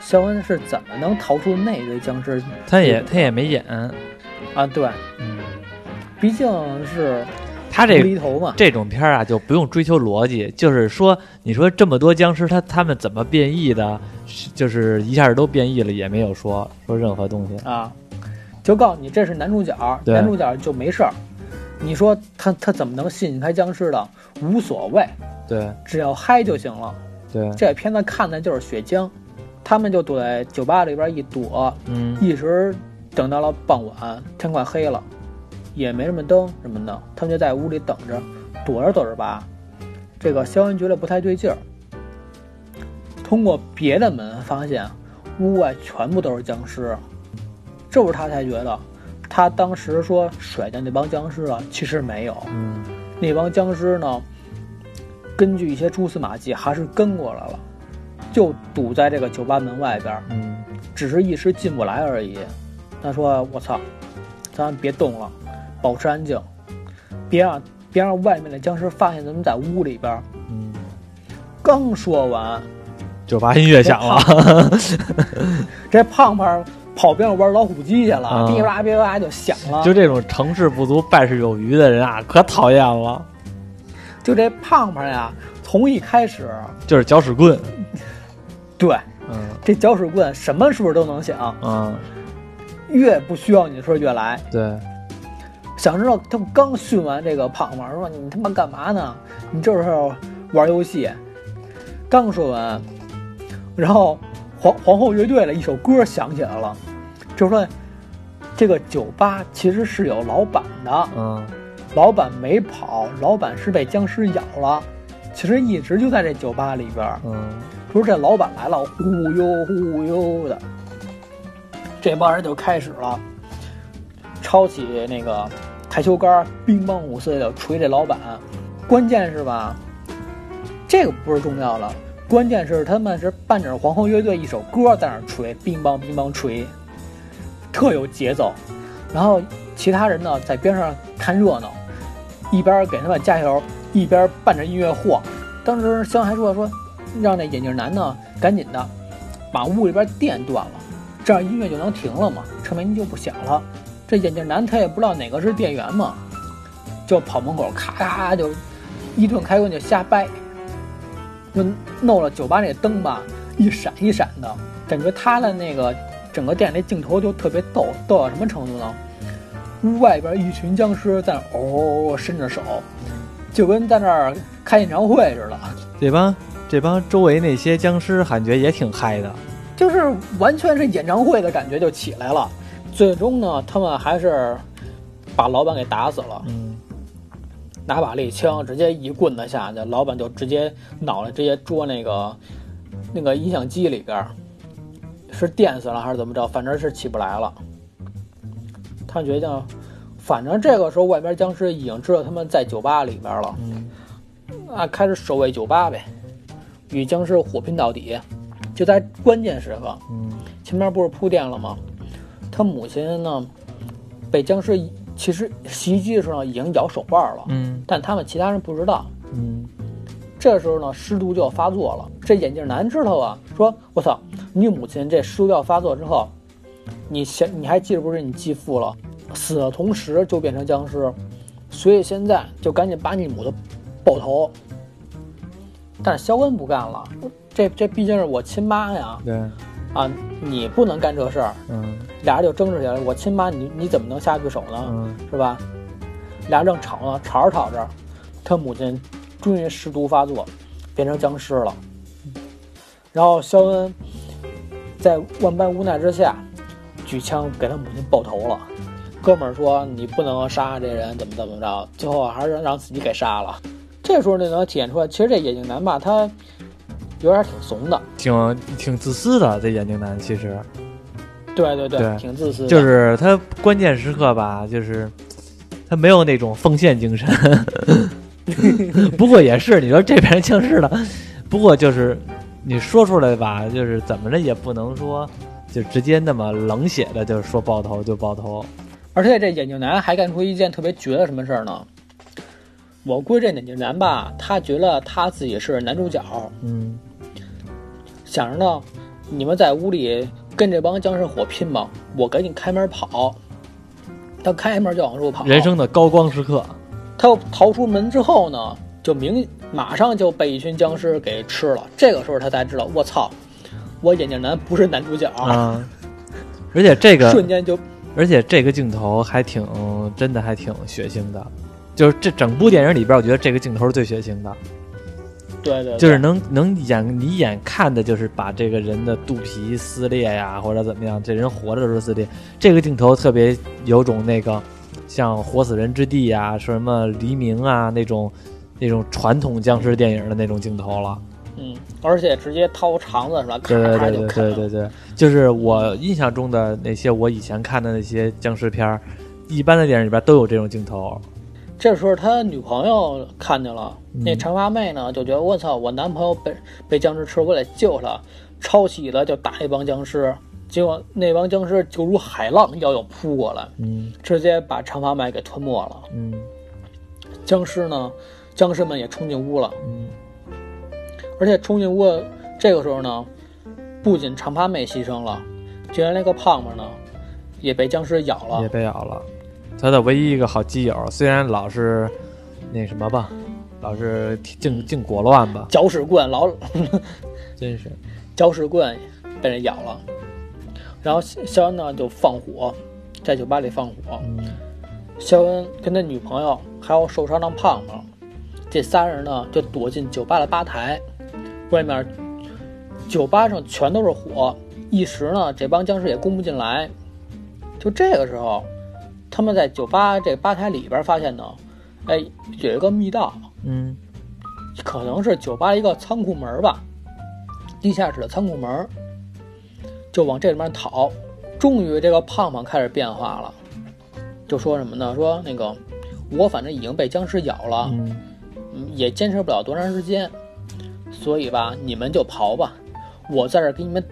B: 肖恩是怎么能逃出那堆僵尸
A: 他也他也没演，
B: 啊？对，
A: 嗯，
B: 毕竟是
A: 他这这种片儿啊，就不用追求逻辑，就是说，你说这么多僵尸，他他们怎么变异的？就是一下都变异了，也没有说说任何东西。
B: 啊，就告诉你这是男主角，男主角就没事儿。你说他他怎么能吸引开僵尸的？无所谓，
A: 对
B: 只要嗨就行了。
A: 对，
B: 这片子看的就是血浆，他们就躲在酒吧里边一躲，
A: 嗯
B: 一直等到了傍晚，天快黑了，也没什么灯什么的，他们就在屋里等着，躲着躲着吧，这个肖恩觉得不太对劲儿，通过别的门发现屋外全部都是僵尸，这时候他才觉得，他当时说甩掉那帮僵尸了，其实没有，
A: 嗯。
B: 那帮僵尸呢，根据一些蛛丝马迹还是跟过来了，就堵在这个酒吧门外边只是一时进不来而已。他说：“我操，咱别动了，保持安静，别让别让外面的僵尸发现咱们在屋里边。
A: 嗯，”
B: 刚说完，
A: 酒吧音乐响了，
B: 这胖胖跑边上玩老虎机去了，
A: 啊
B: 哔啦哔啦就响了。
A: 就这种成事不足败事有余的人啊，可讨厌了。
B: 就这胖胖呀，从一开始，
A: 就是搅屎棍，
B: 对
A: 嗯
B: 这搅屎棍什么数都能响，
A: 嗯，
B: 越不需要你的时候越来。
A: 对，
B: 想知道他们刚训完这个胖胖，说你他妈干嘛呢？你这时候玩游戏。刚说完，然后皇皇后乐队的一首歌响起来了，就说这个酒吧其实是有老板的，
A: 嗯
B: 老板没跑，老板是被僵尸咬了，其实一直就在这酒吧里边儿。
A: 嗯
B: 说这老板来了，忽悠忽悠的，这帮人就开始了，抄起那个台球杆，乒乓五四的捶这老板。关键是吧，这个不是重要的，关键是他们是伴着皇后乐队一首歌在那儿捶，乒乓乒乓捶，特有节奏。然后其他人呢在边上看热闹，一边给他们加油，一边伴着音乐晃。当时肖还说说，让那眼镜男呢赶紧的把屋里边电断了，这样音乐就能停了嘛，车门就不响了。这眼镜男他也不知道哪个是店员嘛，就跑门口咔咔就一顿开关就瞎掰，就弄了酒吧那灯吧一闪一闪的，感觉他的那个整个店那镜头就特别逗，逗到什么程度呢？屋外边一群僵尸在那儿哦伸着手，就跟在那儿开演唱会似的。
A: 这帮这帮周围那些僵尸感觉也挺嗨的，
B: 就是完全是演唱会的感觉就起来了。最终呢，他们还是把老板给打死了，
A: 嗯
B: 拿把猎枪直接一棍子下去，老板就直接脑袋直接捉那个那个音响机里边儿，是电死了还是怎么着？反正是起不来了。他决定，反正这个时候外边僵尸已经知道他们在酒吧里边了，
A: 嗯
B: 啊，开始守卫酒吧呗，与僵尸火拼到底。就在关键时刻，
A: 嗯
B: 前面不是铺垫了吗？他母亲呢，被僵尸其实袭击的时候呢已经咬手腕了，
A: 嗯
B: 但他们其他人不知道。
A: 嗯
B: 这时候呢，尸毒就要发作了。这眼镜男知道啊，说：“我操，你母亲这尸毒要发作之后，你想你还记得不是你继父了？死的同时就变成僵尸，所以现在就赶紧把你母的爆头。”但是肖恩不干了，这这毕竟是我亲妈呀，
A: 对，
B: 啊，你不能干这事儿。
A: 嗯
B: 俩人就争执起来。我亲妈，你你怎么能下得去手呢？
A: 嗯
B: 是吧？俩人正吵呢，吵着吵着，他母亲终于尸毒发作，变成僵尸了。然后肖恩在万般无奈之下，举枪给他母亲爆头了。哥们儿说：“你不能杀这人，怎么怎么着？”最后还是让自己给杀了。这时候就能体现出来，其实这眼镜男吧，他有点挺怂的。
A: 挺挺自私的。这眼镜男其实
B: 对对对，
A: 对
B: 挺自私的。
A: 就是他关键时刻吧，就是他没有那种奉献精神。不过也是，你说这边僵尸了，不过就是你说出来吧，就是怎么着也不能说就直接那么冷血的，就是说爆头就爆头。
B: 而且这眼镜男还干出一件特别绝的什么事儿呢？我估计这眼镜男吧，他觉得他自己是男主角，
A: 嗯
B: 想着呢，你们在屋里跟这帮僵尸火拼吧，我赶紧开门跑。他开门就往出跑，
A: 人生的高光时刻，
B: 他要逃出门之后呢，就明马上就被一群僵尸给吃了。这个时候他才知道，我操，我眼镜男不是男主角，
A: 啊，而且这个
B: 瞬间就
A: 而且这个镜头还挺真的还挺血腥的，就是这整部电影里边，我觉得这个镜头是最血腥的。
B: 对对，
A: 就是能能眼你眼看的，就是把这个人的肚皮撕裂呀，或者怎么样，这人活着的时候撕裂。这个镜头特别有种那个像《活死人之地》呀，说什么黎明啊那种那种传统僵尸电影的那种镜头了。
B: 嗯，而且直接掏肠子是吧？
A: 对对对对对对对，就是我印象中的那些我以前看的那些僵尸片儿，一般的电影里边都有这种镜头。
B: 这时候他女朋友看见了，那长发妹呢就觉得我操，我男朋友被被僵尸吃，我得救他，抄起了就打那帮僵尸，结果那帮僵尸就如海浪一样扑过来，
A: 嗯，
B: 直接把长发妹给吞没了，
A: 嗯，
B: 僵尸呢，僵尸们也冲进屋了，
A: 嗯，
B: 而且冲进屋这个时候呢，不仅长发妹牺牲了，就连那个胖胖呢，也被僵尸咬了，
A: 也被咬了。他的唯一一个好基友，虽然老是那什么吧，老是净净裹乱吧，
B: 搅屎棍老，
A: 真是
B: 搅屎棍被人咬了。然后肖恩呢就放火，在酒吧里放火。肖恩跟他女朋友还有受伤的胖胖，这仨人呢就躲进酒吧的吧台，外面酒吧上全都是火，一时呢这帮僵尸也攻不进来。就这个时候。他们在酒吧这吧台里边发现呢，哎，有一个密道，
A: 嗯，
B: 可能是酒吧一个仓库门吧，地下室的仓库门，就往这里面逃。终于，这个胖胖开始变化了，就说什么呢？说那个我反正已经被僵尸咬了，
A: 嗯，
B: 也坚持不了多长时间，所以吧，你们就刨吧，我在这给你们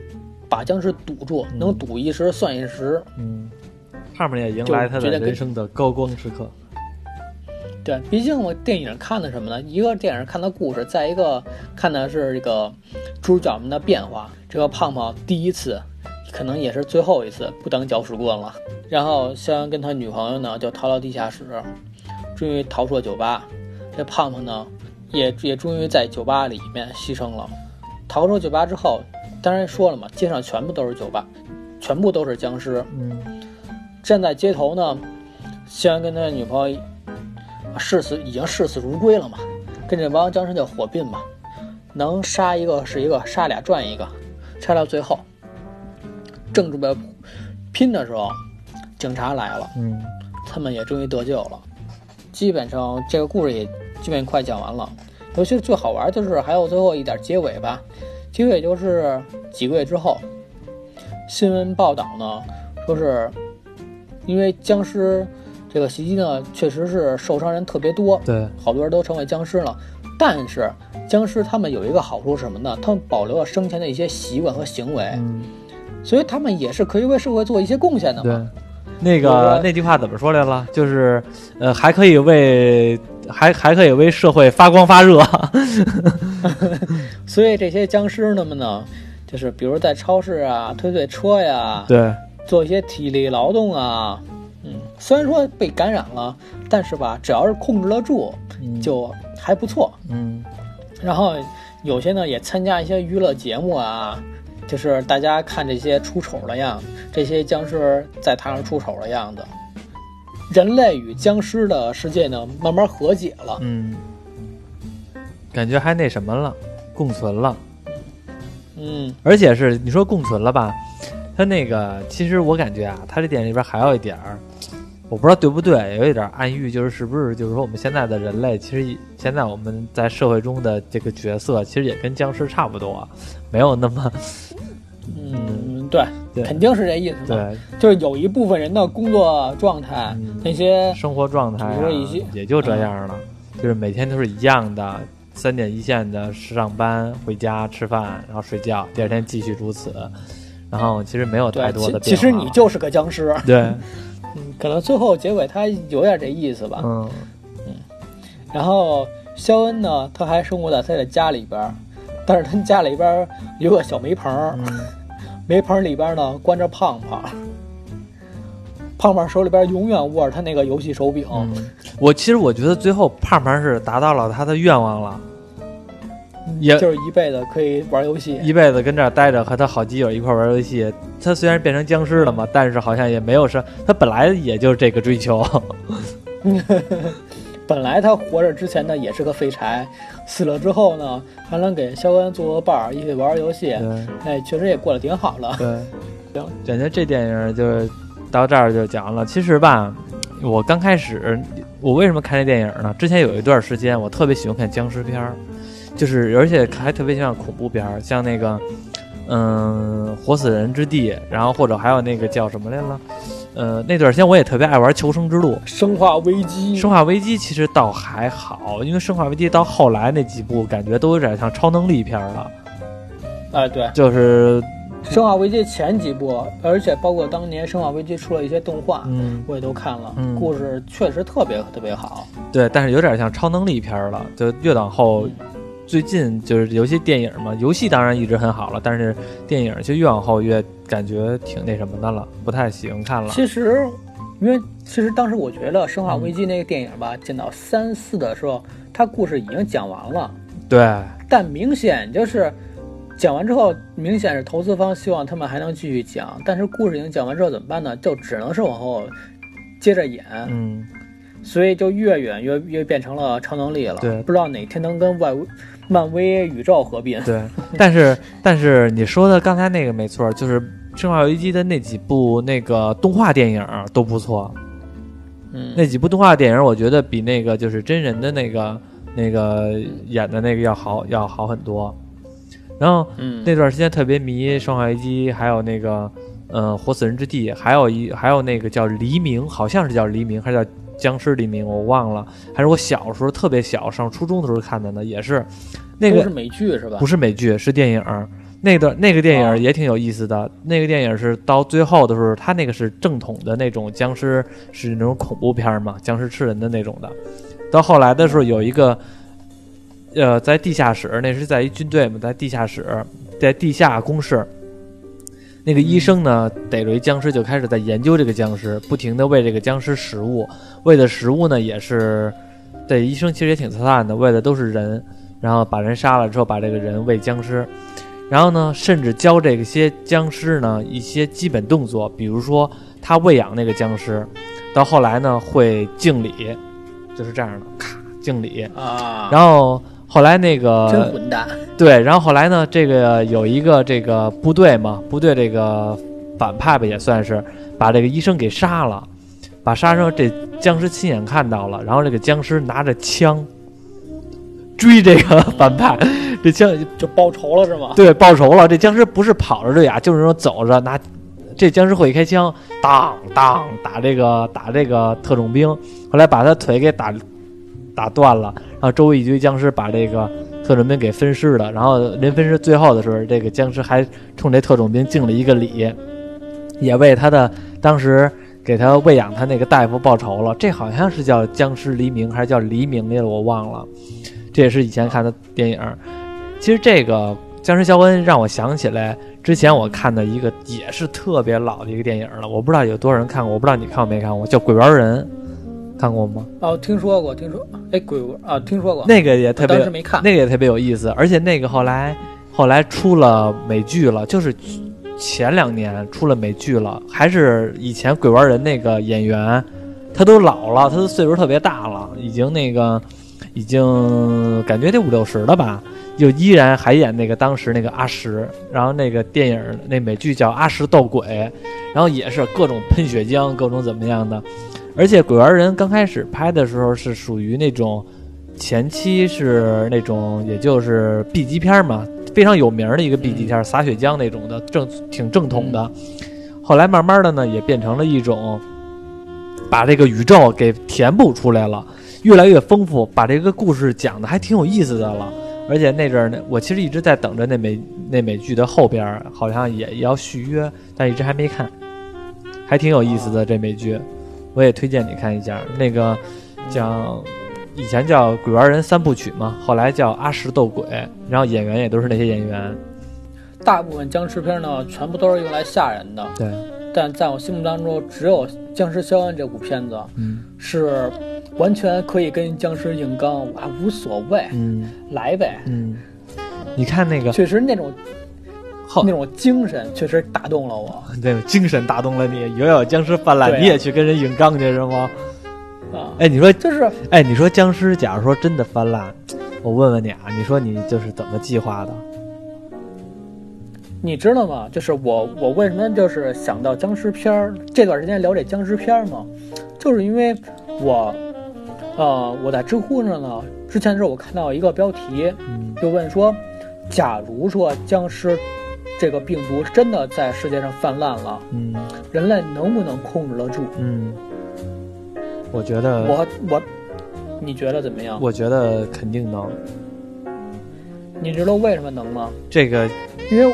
B: 把僵尸堵住，能堵一时算一时，
A: 嗯。上面也迎来他的人生的高光时刻。
B: 对，毕竟我电影看的什么呢？一个电影看的故事，再一个看的是这个主角们的变化。这个胖胖第一次，可能也是最后一次不当搅屎棍了。然后肖恩跟他女朋友呢就逃到地下室，终于逃出了酒吧。这胖胖呢也也终于在酒吧里面牺牲了。逃出酒吧之后，当然说了嘛，街上全部都是酒吧，全部都是僵尸。
A: 嗯。
B: 站在街头呢，肖恩跟他女朋友视死已经视死如归了嘛，跟这帮僵尸就火并嘛，能杀一个是一个，杀俩赚一个，杀到最后，正准备拼的时候，警察来了，
A: 嗯，
B: 他们也终于得救了，基本上这个故事也基本快讲完了，尤其是最好玩就是还有最后一点结尾吧，结尾就是几个月之后，新闻报道呢说是。因为僵尸这个袭击呢，确实是受伤人特别多，
A: 对，
B: 好多人都成为僵尸了。但是僵尸他们有一个好处是什么呢？他们保留了生前的一些习惯和行为，所以他们也是可以为社会做一些贡献的。
A: 嘛，那个那句话怎么说来了？就是呃，还可以为还还可以为社会发光发热。
B: 所以这些僵尸他们呢，就是比如在超市啊推推车呀，
A: 对。
B: 做一些体力劳动啊，嗯，虽然说被感染了，但是吧，只要是控制得住，就还不错，
A: 嗯。
B: 然后有些呢也参加一些娱乐节目啊，就是大家看这些出丑的样子，这些僵尸在台上出丑的样子，人类与僵尸的世界呢慢慢和解了，
A: 嗯，感觉还那什么了，共存了，
B: 嗯，
A: 而且是你说共存了吧？他那个，其实我感觉啊，他这电影里边还有一点儿，我不知道对不对，有一点暗喻，就是是不是就是说我们现在的人类，其实现在我们在社会中的这个角色，其实也跟僵尸差不多，没有那么，
B: 嗯，对，肯定是这意思。
A: 对，
B: 就是有一部分人的工作状态，那些
A: 生活状态，也就这样了，就是每天都是一样的，三点一线的上班、回家、吃饭，然后睡觉，第二天继续如此。然后其实没有太多的变化。
B: 其实你就是个僵尸。
A: 对，
B: 嗯，可能最后结尾他有点这意思吧。
A: 嗯
B: 嗯。然后肖恩呢，他还生活在他的家里边，但是他家里边有个小煤棚，煤棚里边呢关着胖胖。胖胖手里边永远握着他那个游戏手柄，
A: 嗯，我其实我觉得最后胖胖是达到了他的愿望了，也
B: 就是一辈子可以玩游戏。
A: 一辈子跟这儿待着，和他好基友一块玩游戏。他虽然变成僵尸了嘛，但是好像也没有什，他本来也就是这个追求。
B: 本来他活着之前呢也是个废柴，死了之后呢还能给肖恩做个伴儿，一起玩玩游戏。
A: 对
B: 哎，确实也过得挺好了。
A: 对，
B: 行，
A: 感觉这电影就是到这儿就讲了。其实吧，我刚开始我为什么看这电影呢？之前有一段时间我特别喜欢看僵尸片儿，就是而且还特别像恐怖片儿，像那个嗯《活死人之地》，然后或者还有那个叫什么来了。呃，那段时间我也特别爱玩《求生之路》，
B: 生化危机，
A: 生化危机其实倒还好，因为生化危机到后来那几部感觉都有点像超能力片了，
B: 哎，对，
A: 就是
B: 生化危机前几部，而且包括当年生化危机出了一些动画，
A: 嗯，
B: 我也都看了，
A: 嗯
B: 故事确实特别特别好。
A: 对，但是有点像超能力片了，就越往后。最近就是有些电影嘛，游戏当然一直很好了，但是电影就越往后越感觉挺那什么的了，不太喜欢看了。
B: 其实，因为其实当时我觉得《生化危机》那个电影吧，剪到三四的时候，它故事已经讲完了，
A: 对，
B: 但明显就是讲完之后，明显是投资方希望他们还能继续讲，但是故事已经讲完之后怎么办呢？就只能是往后接着演，
A: 嗯，
B: 所以就越远越越变成了超能力了。
A: 对
B: 不知道哪天能跟外漫威宇宙合并。
A: 对，但是但是你说的刚才那个没错，就是《生化危机》的那几部那个动画电影都不错，
B: 嗯，
A: 那几部动画电影我觉得比那个就是真人的那个那个演的那个要好要好很多。然后
B: 嗯
A: 那段时间特别迷《生化危机》，还有那个嗯《活死人之地》，还有一还有那个叫《黎明》，好像是叫《黎明》还是叫《僵尸黎明》，我忘了。还是我小时候特别小，上初中的时候看的呢，也是那个
B: 不是美剧是吧？
A: 不是美剧，是电影。那段那个电
B: 哦
A: 影也挺有意思的。那个电影是到最后的时候，它那个是正统的那种僵尸，是那种恐怖片嘛，僵尸吃人的那种的。到后来的时候，有一个，呃，在地下室，那是在一军队嘛，在地下室，在地下工室。那个医生呢，逮着一僵尸，就开始在研究这个僵尸，不停的喂这个僵尸食物。喂的食物呢，也是，这医生其实也挺灿烂的，喂的都是人。然后把人杀了之后，把这个人喂僵尸，然后呢，甚至教这些僵尸呢一些基本动作，比如说他喂养那个僵尸，到后来呢会敬礼，就是这样的，咔敬礼。
B: 啊，
A: 然后后来那个
B: 真
A: 个
B: 混蛋。
A: 对，然后后来呢，这个有一个这个部队嘛，部队这个反派吧也算是把这个医生给杀了，把杀生这僵尸亲眼看到了，然后这个僵尸拿着枪追这个反派，这枪
B: 就报仇了是吗？
A: 对，报仇了。这僵尸不是跑着追啊，就是说走着拿。这僵尸会一开枪，当当打这个打这个特种兵，后来把他腿给打打断了，然后周围一堆僵尸把这个特种兵给分尸了。然后临分尸最后的时候，这个僵尸还冲这特种兵敬了一个礼，也为他的当时给他喂养他那个大夫报仇了。这好像是叫《僵尸黎明》还是叫《黎明》来了，我忘了。这也是以前看的电影。其实这个《僵尸肖恩》让我想起来之前我看的一个也是特别老的一个电影了，我不知道有多少人看过，我不知道你看过没看过，叫《鬼玩人》，看过吗？
B: 哦，听说过，听说，哎，鬼屋啊，听说过，
A: 那个也特别
B: 当时没看。
A: 那个也特别有意思，而且那个后来后来出了美剧了，就是前两年出了美剧了，还是以前鬼玩人那个演员，他都老了，他的岁数特别大了，已经那个已经感觉得五六十了吧，就依然还演那个当时那个阿石，然后那个电影那美剧叫《阿石斗鬼》，然后也是各种喷血浆，各种怎么样的，而且鬼玩人刚开始拍的时候是属于那种。前期是那种，也就是 B 级片嘛，非常有名的一个 B 级片，撒血浆那种的，正挺正统的。后来慢慢的呢，也变成了一种把这个宇宙给填补出来了，越来越丰富，把这个故事讲的还挺有意思的了。而且那阵儿呢，我其实一直在等着那美那美剧的后边儿，好像也也要续约，但一直还没看，还挺有意思的这美剧，我也推荐你看一下。那个讲。以前叫《鬼玩人三部曲》嘛，后来叫《阿石斗鬼》，然后演员也都是那些演员。
B: 大部分僵尸片呢，全部都是用来吓人的。
A: 对，
B: 但在我心目当中，只有《僵尸肖恩》这部片子
A: 嗯
B: 是完全可以跟僵尸硬刚，我还无所谓，
A: 嗯
B: 来呗。
A: 嗯，你看那个
B: 确实那种
A: 后
B: 那种精神确实打动了我
A: 那种精神打动了你，以后有僵尸泛滥，
B: 啊
A: 你也去跟人硬刚去是吗？
B: 啊。
A: 哎，你说
B: 就是
A: 哎，你说僵尸，假如说真的泛滥，我问问你啊，你说你就是怎么计划的？
B: 你知道吗？就是我我为什么就是想到僵尸片儿这段时间聊这僵尸片儿嘛，就是因为我，呃，我在知乎上呢，之前的时候我看到一个标题，
A: 嗯
B: 就问说，假如说僵尸这个病毒真的在世界上泛滥了，
A: 嗯
B: 人类能不能控制得住？
A: 嗯，我觉得
B: 我我，你觉得怎么样？
A: 我觉得肯定能。
B: 你知道为什么能吗？
A: 这个
B: 因为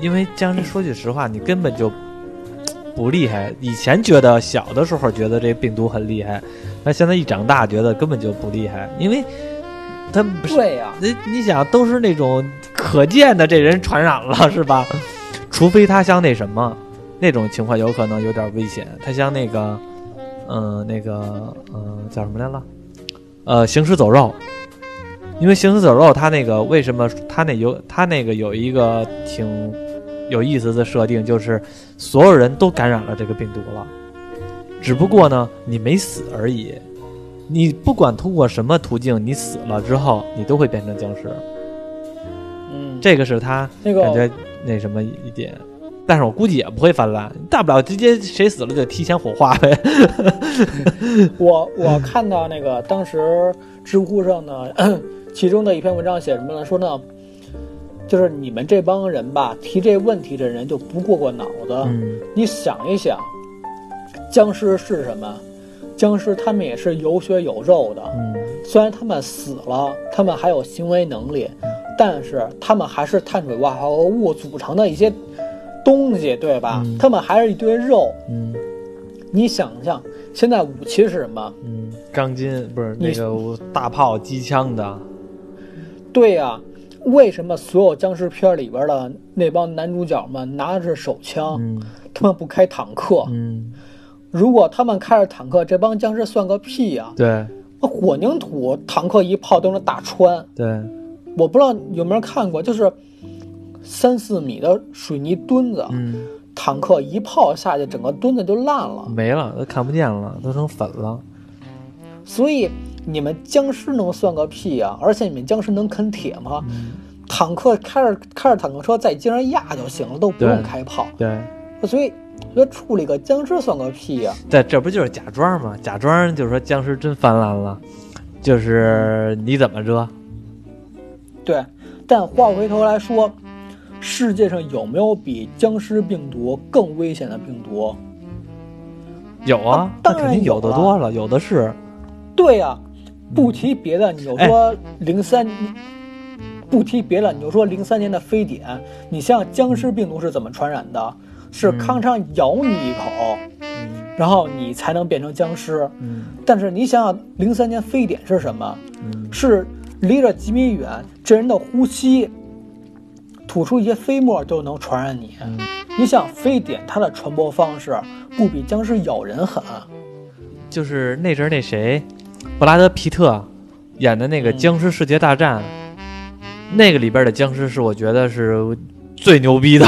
A: 因为僵尸说句实话，你根本就不厉害。以前觉得小的时候觉得这病毒很厉害，那现在一长大觉得根本就不厉害，因为他不是
B: 对呀、
A: 那你想都是那种可见的这人传染了是吧？除非他像那什么那种情况有可能有点危险，他像那个嗯、那个嗯、叫什么来了？呃，行尸走肉。因为行尸走肉，它那个为什么它那有它那个有一个挺有意思的设定，就是所有人都感染了这个病毒了，只不过呢你没死而已。你不管通过什么途径，你死了之后，你都会变成僵尸。
B: 嗯，
A: 这个是他
B: 那个
A: 感觉那什么一点，但是我估计也不会泛滥，大不了直接谁死了就提前火化呗。
B: 我我看到那个当时知乎上呢，其中的一篇文章写什么呢？说呢，就是你们这帮人吧，提这问题的人就不过过脑子。
A: 嗯
B: 你想一想，僵尸是什么？僵尸他们也是有血有肉的，
A: 嗯
B: 虽然他们死了，他们还有行为能力，但是他们还是碳水化合物组成的一些东西，对吧？
A: 嗯
B: 他们还是一堆肉。
A: 嗯
B: 你想象，现在武器是什么？
A: 嗯，钢筋不是那个大炮、机枪的，
B: 对呀、为什么所有僵尸片里边的那帮男主角们拿的是手枪，
A: 嗯
B: 他们不开坦克？
A: 嗯，
B: 如果他们开着坦克，这帮僵尸算个屁呀、
A: 对
B: 那混凝土坦克一炮都能打穿。
A: 对，
B: 我不知道有没有看过，就是三四米的水泥墩子，
A: 嗯，
B: 坦克一炮下去，整个墩子就烂了。
A: 没了，都看不见了，都成粉了。
B: 所以你们僵尸能算个屁呀、而且你们僵尸能啃铁吗？
A: 嗯
B: 坦克开着开着坦克车在街上压就行了，都不用开炮。
A: 对，
B: 所以说处理个僵尸算个屁呀、
A: 对这不就是假装吗？假装就是说僵尸真泛滥了，就是你怎么着？
B: 对，但话回头来说，世界上有没有比僵尸病毒更危险的病毒？
A: 有啊
B: 啊，当
A: 那肯定有
B: 然有
A: 的多了，有的是。
B: 对呀、不提别的，你就
A: 哎
B: 说零三、不提别的，你就说零三年的非典，你想想僵尸病毒是怎么传染的？是
A: 嗯
B: 康昌咬你一口，
A: 嗯
B: 然后你才能变成僵尸。
A: 嗯
B: 但是你想想，零三年非典是什么？
A: 嗯
B: 是离着几米远，这人的呼吸吐出一些飞沫都能传染你。
A: 嗯
B: 你想，非典它的传播方式不比僵尸咬人狠？
A: 就是那阵儿那谁，布拉德皮特演的那个《
B: 嗯
A: 僵尸世界大战》，那个里边的僵尸是我觉得是最牛逼的，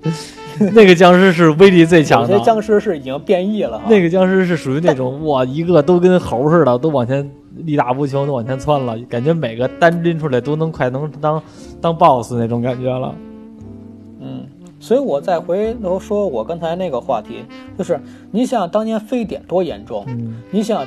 A: 那个僵尸是威力最强的
B: 有些。僵尸是已经变异了哈。
A: 那个僵尸是属于那种哇，一个都跟猴似的，都往前力大无穷，都往前窜了，感觉每个单拎出来都能快能当当 boss 那种感觉了。
B: 嗯，所以我再回头说我刚才那个话题，就是你想想当年非典多严重，
A: 嗯
B: 你想，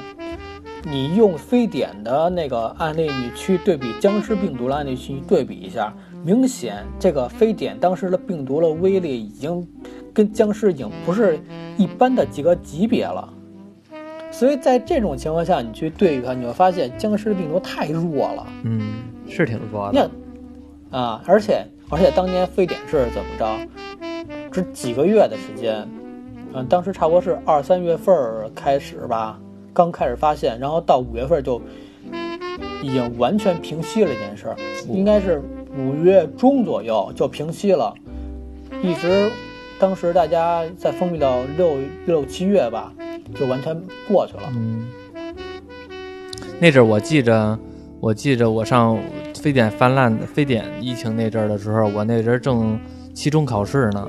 B: 你用非典的那个案例，你去对比僵尸病毒的案例去对比一下，明显这个非典当时的病毒的威力已经跟僵尸已经不是一般的几个级别了。所以在这种情况下，你去对比它，你会发现僵尸病毒太弱了。
A: 嗯，是挺弱的。
B: 那，啊，而且而且当年非典是怎么着？只几个月的时间，嗯，当时差不多是二三月份儿开始吧，刚开始发现，然后到五月份就已经完全平息了这件事儿，应该是五月中左右就平息了，一直当时大家在封闭到六六七月吧，就完全过去了。
A: 嗯，那阵我记着，我记着我上非典泛滥、非典疫情那阵的时候，我那阵正期中考试呢，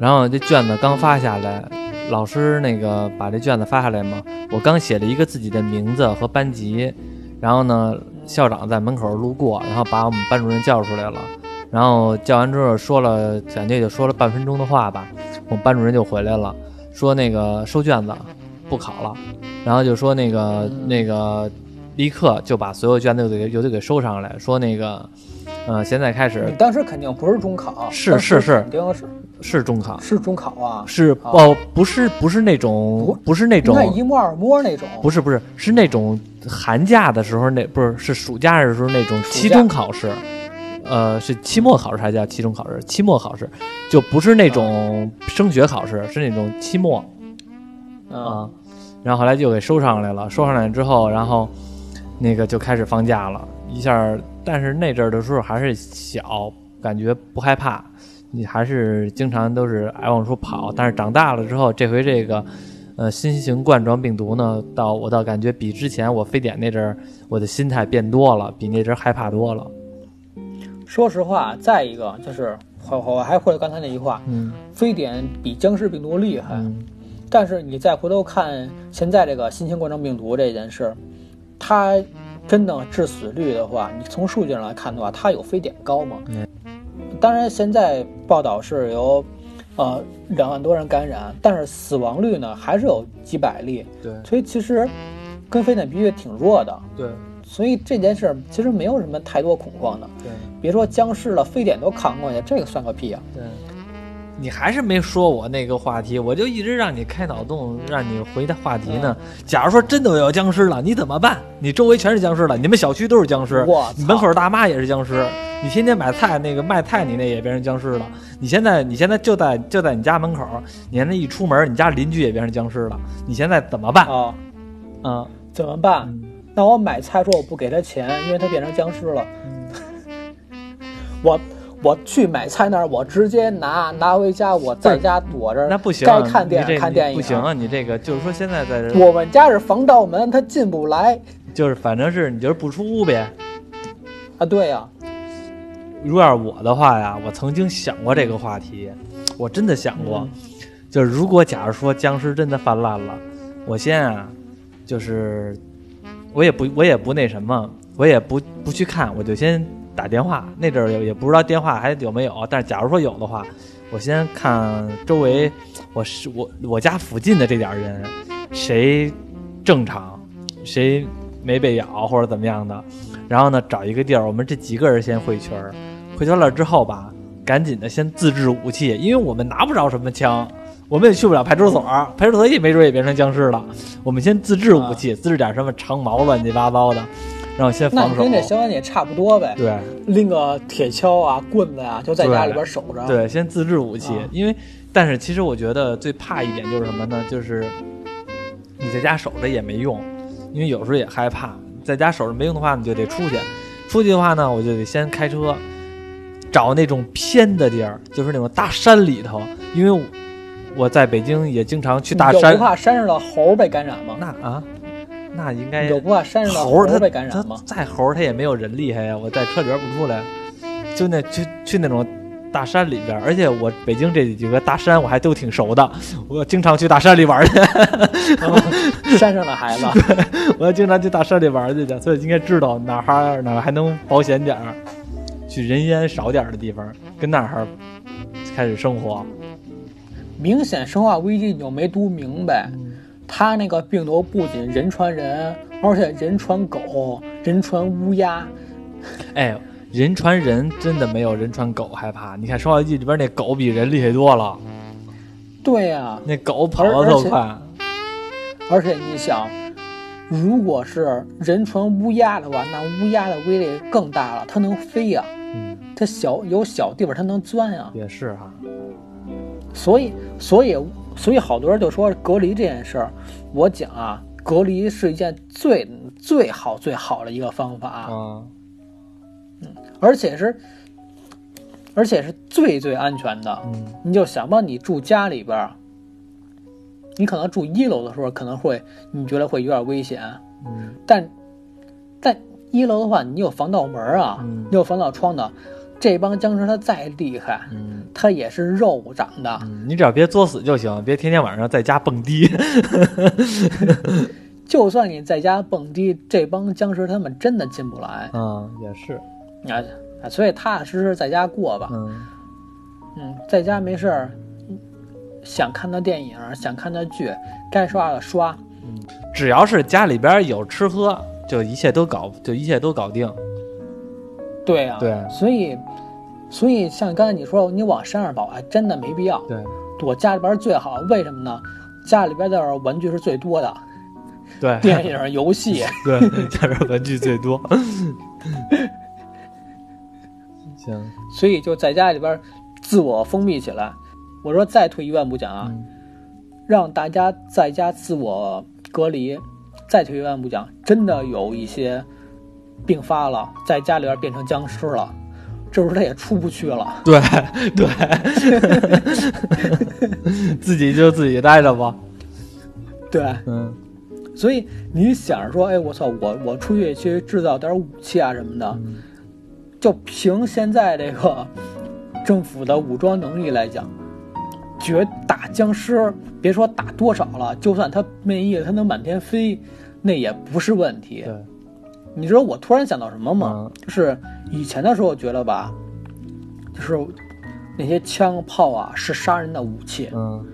A: 然后这卷子刚发下来，老师那个把这卷子发下来嘛，我刚写了一个自己的名字和班级，然后呢，校长在门口路过，然后把我们班主任叫出来了，然后叫完之后说了，感觉就说了半分钟的话吧，我们班主任就回来了，说那个收卷子不考了。然后就说那个那个，立刻就把所有卷子又给又得给收上来，说那个，呃，现在开
B: 你
A: 始
B: 当时肯定不是中考，
A: 是是是。
B: 肯定是。
A: 是中考，
B: 是中考啊，
A: 是
B: 啊。
A: 哦，不是不是那种不是那种
B: 应该一摸二摸那种，
A: 不是不是是那种寒假的时候那不是是暑假的时候那种期中考试，呃，是期末考试还叫期中考试？期末考试就不是那种升学考试，是那种期末。
B: 嗯，
A: 啊，然后后来就给收上来了，收上来之后，然后那个就开始放假了，一下，但是那阵儿的时候还是小，感觉不害怕，你还是经常都是爱往出跑，但是长大了之后，这回这个。呃，新型冠状病毒呢，到我倒感觉比之前我非典那阵儿，我的心态变多了，比那阵儿害怕多了。
B: 说实话，再一个就是我我还会刚才那句话，
A: 嗯。
B: 非典比僵尸病毒厉害，
A: 嗯。
B: 但是你再回头看现在这个新型冠状病毒这件事，它真的致死率的话，你从数据上来看的话，它有非典高吗？
A: 嗯。
B: 当然，现在报道是有，呃，两万多人感染，但是死亡率呢还是有几百例，
A: 对。
B: 所以其实跟非典比也挺弱的。
A: 对。
B: 所以这件事儿其实没有什么太多恐慌的，
A: 对
B: 别说僵尸了，非典都扛过去，这个算个屁啊！
A: 对，你还是没说我那个话题，我就一直让你开脑洞，让你回答话题呢。假如说真的有僵尸了，你怎么办？你周围全是僵尸了，你们小区都是僵尸，
B: 我
A: 你门口大妈也是僵尸，你天天买菜那个卖菜你那也变成僵尸了。你现在你现在就在就在你家门口，你现在一出门，你家邻居也变成僵尸了。你现在怎么办？
B: 啊，
A: 嗯，
B: 怎么办？那我买菜说我不给他钱，因为他变成僵尸了。我我去买菜那儿，我直接拿拿回家，我在家躲着。
A: 那不行，
B: 该看电影看电影。
A: 不行啊！你这个就是说现在在这，
B: 我们家是防盗门，他进不来
A: 就是反正是你就是不出屋呗。
B: 啊。对呀、
A: 如果要是我的话呀，我曾经想过这个话题，我真的想过，
B: 嗯
A: 就是如果假如说僵尸真的泛滥了，我先啊，就是我也不我也不那什么，我也不不去看，我就先打电话。那阵儿也也不知道电话还有没有，但是假如说有的话，我先看周围我是我我家附近的这点儿人，谁正常，谁没被咬或者怎么样的，然后呢找一个地儿，我们这几个人先汇群儿，汇群了之后吧，赶紧的先自制武器，因为我们拿不着什么枪。我们也去不了派出所，派出所也没准也变成僵尸了。我们先自制武器，自制点什么长矛乱七八糟的，然后先
B: 那
A: 防守。
B: 那跟这消防也差不多呗，
A: 对
B: 拎个铁锹啊、棍子啊，就在家里边守着。，
A: 对，先自制武器，
B: 啊
A: 因为但是其实我觉得最怕一点就是什么呢？就是你在家守着也没用，因为有时候也害怕。在家守着没用的话，你就得出去。出去的话呢，我就得先开车，找那种偏的地儿，就是那种大山里头。因为我我在北京也经常去大山
B: 有不，怕山上的猴被感染吗？
A: 那啊，那应该
B: 有不怕山上的
A: 猴儿它
B: 被感
A: 它
B: 染吗？
A: 再猴儿它也没有人厉害呀，我在车里边不出来，就那去去那种大山里边，而且我北京这几个大山我还都挺熟的，我经常去大山里玩儿去，
B: 山上的孩子，
A: 我经常去大山里玩儿去的，所以应该知道哪儿还哪儿还能保险点儿，去人烟少点儿的地方，跟那儿开始生活。
B: 明显生化危机你就没读明白。它那个病毒不仅人传人，而且人传狗、人传乌鸦。
A: 哎，人传人真的没有人传狗害怕，你看《生化危机》里边那狗比人厉害多了，
B: 对呀、
A: 那狗跑得都快。
B: 而且你想，如果是人传乌鸦的话，那乌鸦的威力更大了，它能飞呀、
A: 嗯，
B: 它小有小地方它能钻呀、
A: 也是哈。
B: 所以，所以，所以好多人就说隔离这件事儿，我讲啊，隔离是一件最最好最好的一个方法，
A: 啊，
B: 而且是而且是最最安全的。
A: 嗯。
B: 你就想吧，你住家里边儿，你可能住一楼的时候可能会你觉得会有点危险，
A: 嗯。
B: 但但一楼的话，你有防盗门啊，
A: 嗯。
B: 你有防盗窗的，这帮僵尸它再厉害，
A: 嗯
B: 它也是肉长的。
A: 嗯，你只要别作死就行，别天天晚上在家蹦迪。
B: 就算你在家蹦迪，这帮僵尸他们真的进不来
A: 嗯，也是。
B: 啊啊！所以踏踏实实在家过吧。
A: 嗯
B: 嗯，在家没事儿，想看的电影，想看的剧，该刷的刷。
A: 嗯只要是家里边有吃喝，就一切都搞，就一切都搞定。
B: 对啊、
A: 对
B: 所以，所以像刚才你说，你往山上跑，还真的没必要。
A: 对
B: 躲家里边最好，为什么呢？家里边的玩具是最多的，
A: 对
B: 电影、游戏。
A: 对，家里边玩具最多。行，
B: 所以就在家里边自我封闭起来。我说再退一万步讲啊，
A: 嗯
B: 让大家在家自我隔离。再退一万步讲，真的有一些病发了，在家里边变成僵尸了，这时候他也出不去了。
A: 对对，自己就自己待着吧。
B: 对，
A: 嗯
B: 所以你想着说，哎，我操，我我出去去制造点武器啊什么的，
A: 嗯
B: 就凭现在这个政府的武装能力来讲，绝打僵尸，别说打多少了，就算他没意他能满天飞，那也不是问题。
A: 对，
B: 你知道我突然想到什么吗？
A: 嗯
B: 就是以前的时候觉得吧，就是那些枪炮啊是杀人的武器，
A: 嗯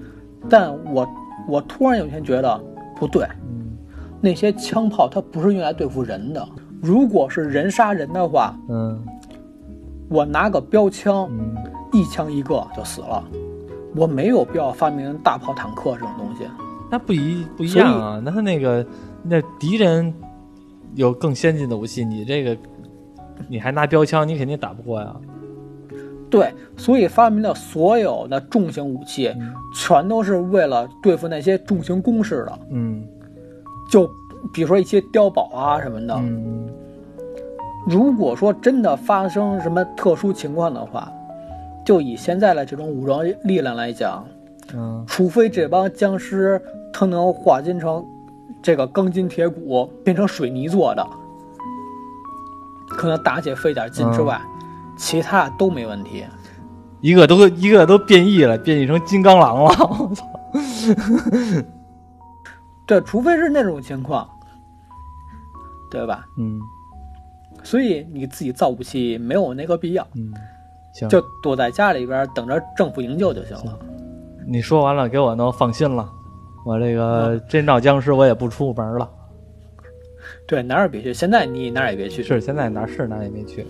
B: 但我我突然有一天觉得不对，
A: 嗯
B: 那些枪炮它不是用来对付人的。如果是人杀人的话，
A: 嗯
B: 我拿个标枪，
A: 嗯，
B: 一枪一个就死了。我没有必要发明大炮、坦克这种东西。
A: 那不一不一样啊。那他那个那敌人有更先进的武器，你这个你还拿标枪，你肯定打不过呀。
B: 对，所以发明的所有的重型武器，
A: 嗯
B: 全都是为了对付那些重型攻势的。
A: 嗯
B: 就比如说一些碉堡啊什么的。
A: 嗯
B: 如果说真的发生什么特殊情况的话，就以现在的这种武装力量来讲，
A: 嗯
B: 除非这帮僵尸他能化金成这个钢筋铁骨，变成水泥做的，可能打起费点劲之外，其他都没问题。
A: 一个都一个都变异了，变异成金刚狼了。我操！
B: 对，除非是那种情况，对吧？
A: 嗯
B: 所以你自己造武器没有那个必要，
A: 嗯，行，
B: 就躲在家里边等着政府营救就行了。
A: 你说完了，给我能放心了。我这个真闹僵尸，我也不出门了。
B: 对，哪儿也别去，现在你哪儿也别去。
A: 是，现在哪儿是哪儿也别去。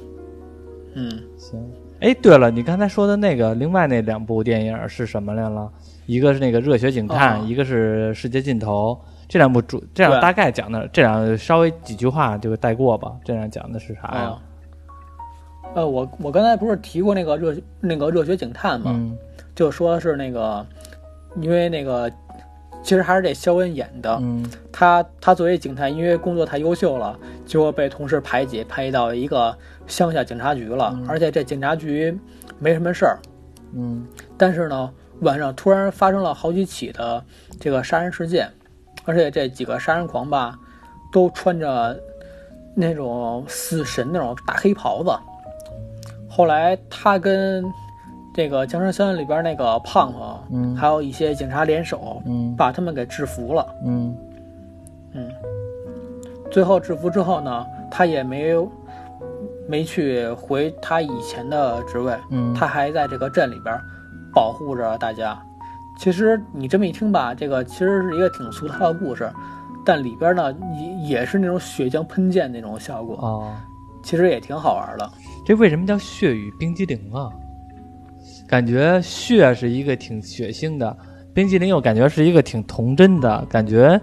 B: 嗯，
A: 行。哎，对了，你刚才说的那个，另外那两部电影是什么来了？一个是那个《热血警探》
B: 哦
A: 一个是《世界尽头》。这两部主，这
B: 样
A: 大概讲的，这两稍微几句话就带过吧。这样讲的是啥呀
B: 啊？，呃，我我刚才不是提过那个热那个热血警探吗？
A: 嗯
B: 就说是那个，因为那个其实还是这肖恩演的，
A: 嗯。
B: 他他作为警探，因为工作太优秀了，结果被同事排挤，排挤到一个乡下警察局了，
A: 嗯。
B: 而且这警察局没什么事儿，
A: 嗯。
B: 但是呢，晚上突然发生了好几起的这个杀人事件，而且这几个杀人狂吧，都穿着那种死神那种大黑袍子。后来他跟这个《僵尸肖恩》里边那个胖胖，
A: 嗯
B: 还有一些警察联手，
A: 嗯
B: 把他们给制服了。
A: 嗯
B: 嗯，最后制服之后呢，他也没有没去回他以前的职位，
A: 嗯，
B: 他还在这个镇里边保护着大家。其实你这么一听吧，这个其实是一个挺俗套的故事，但里边呢也也是那种血浆喷溅那种效果，
A: 哦，
B: 其实也挺好玩的。
A: 这为什么叫血雨冰激凌啊？感觉血是一个挺血腥的，冰激凌又感觉是一个挺童真的感觉，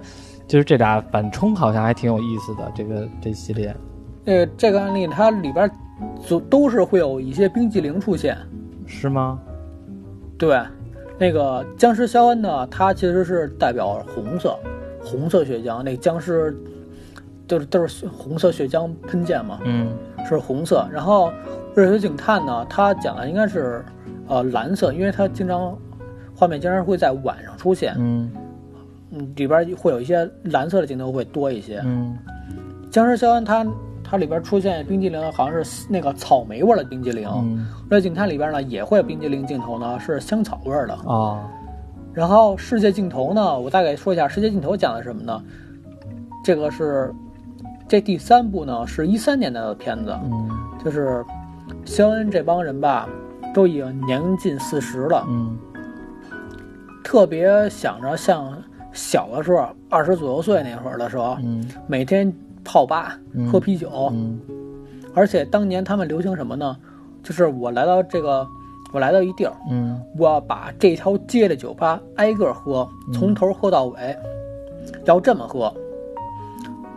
A: 就是这俩反冲好像还挺有意思的。这个这系列，
B: 呃，这个案例它里边总都是会有一些冰激凌出现。
A: 是吗？
B: 对，那个僵尸肖恩呢，它其实是代表红色，红色血浆，那僵尸就是都是红色血浆喷溅嘛。
A: 嗯
B: 是红色，然后热血警探呢，它讲的应该是呃蓝色，因为它经常画面经常会在晚上出现，
A: 嗯
B: 嗯，里边会有一些蓝色的镜头会多一些。
A: 嗯
B: 僵尸肖恩它它里边出现冰激凌好像是那个草莓味儿的冰激凌，
A: 嗯
B: 热血警探里边呢也会有冰激凌镜头呢是香草味儿的。
A: 啊
B: 然后世界尽头呢，我大概说一下世界尽头讲的什么呢？这个是这第三部呢是一三年的片子，
A: 嗯
B: 就是肖恩这帮人吧，都已经年近四十了，
A: 嗯。
B: 特别想着像小的时候二十左右岁那会儿的时候，
A: 嗯。
B: 每天泡吧
A: 嗯。
B: 喝啤酒，
A: 嗯。
B: 而且当年他们流行什么呢？就是我来到这个，我来到一地儿，
A: 嗯。
B: 我把这条街的酒吧挨个喝，从头喝到尾，要这么喝。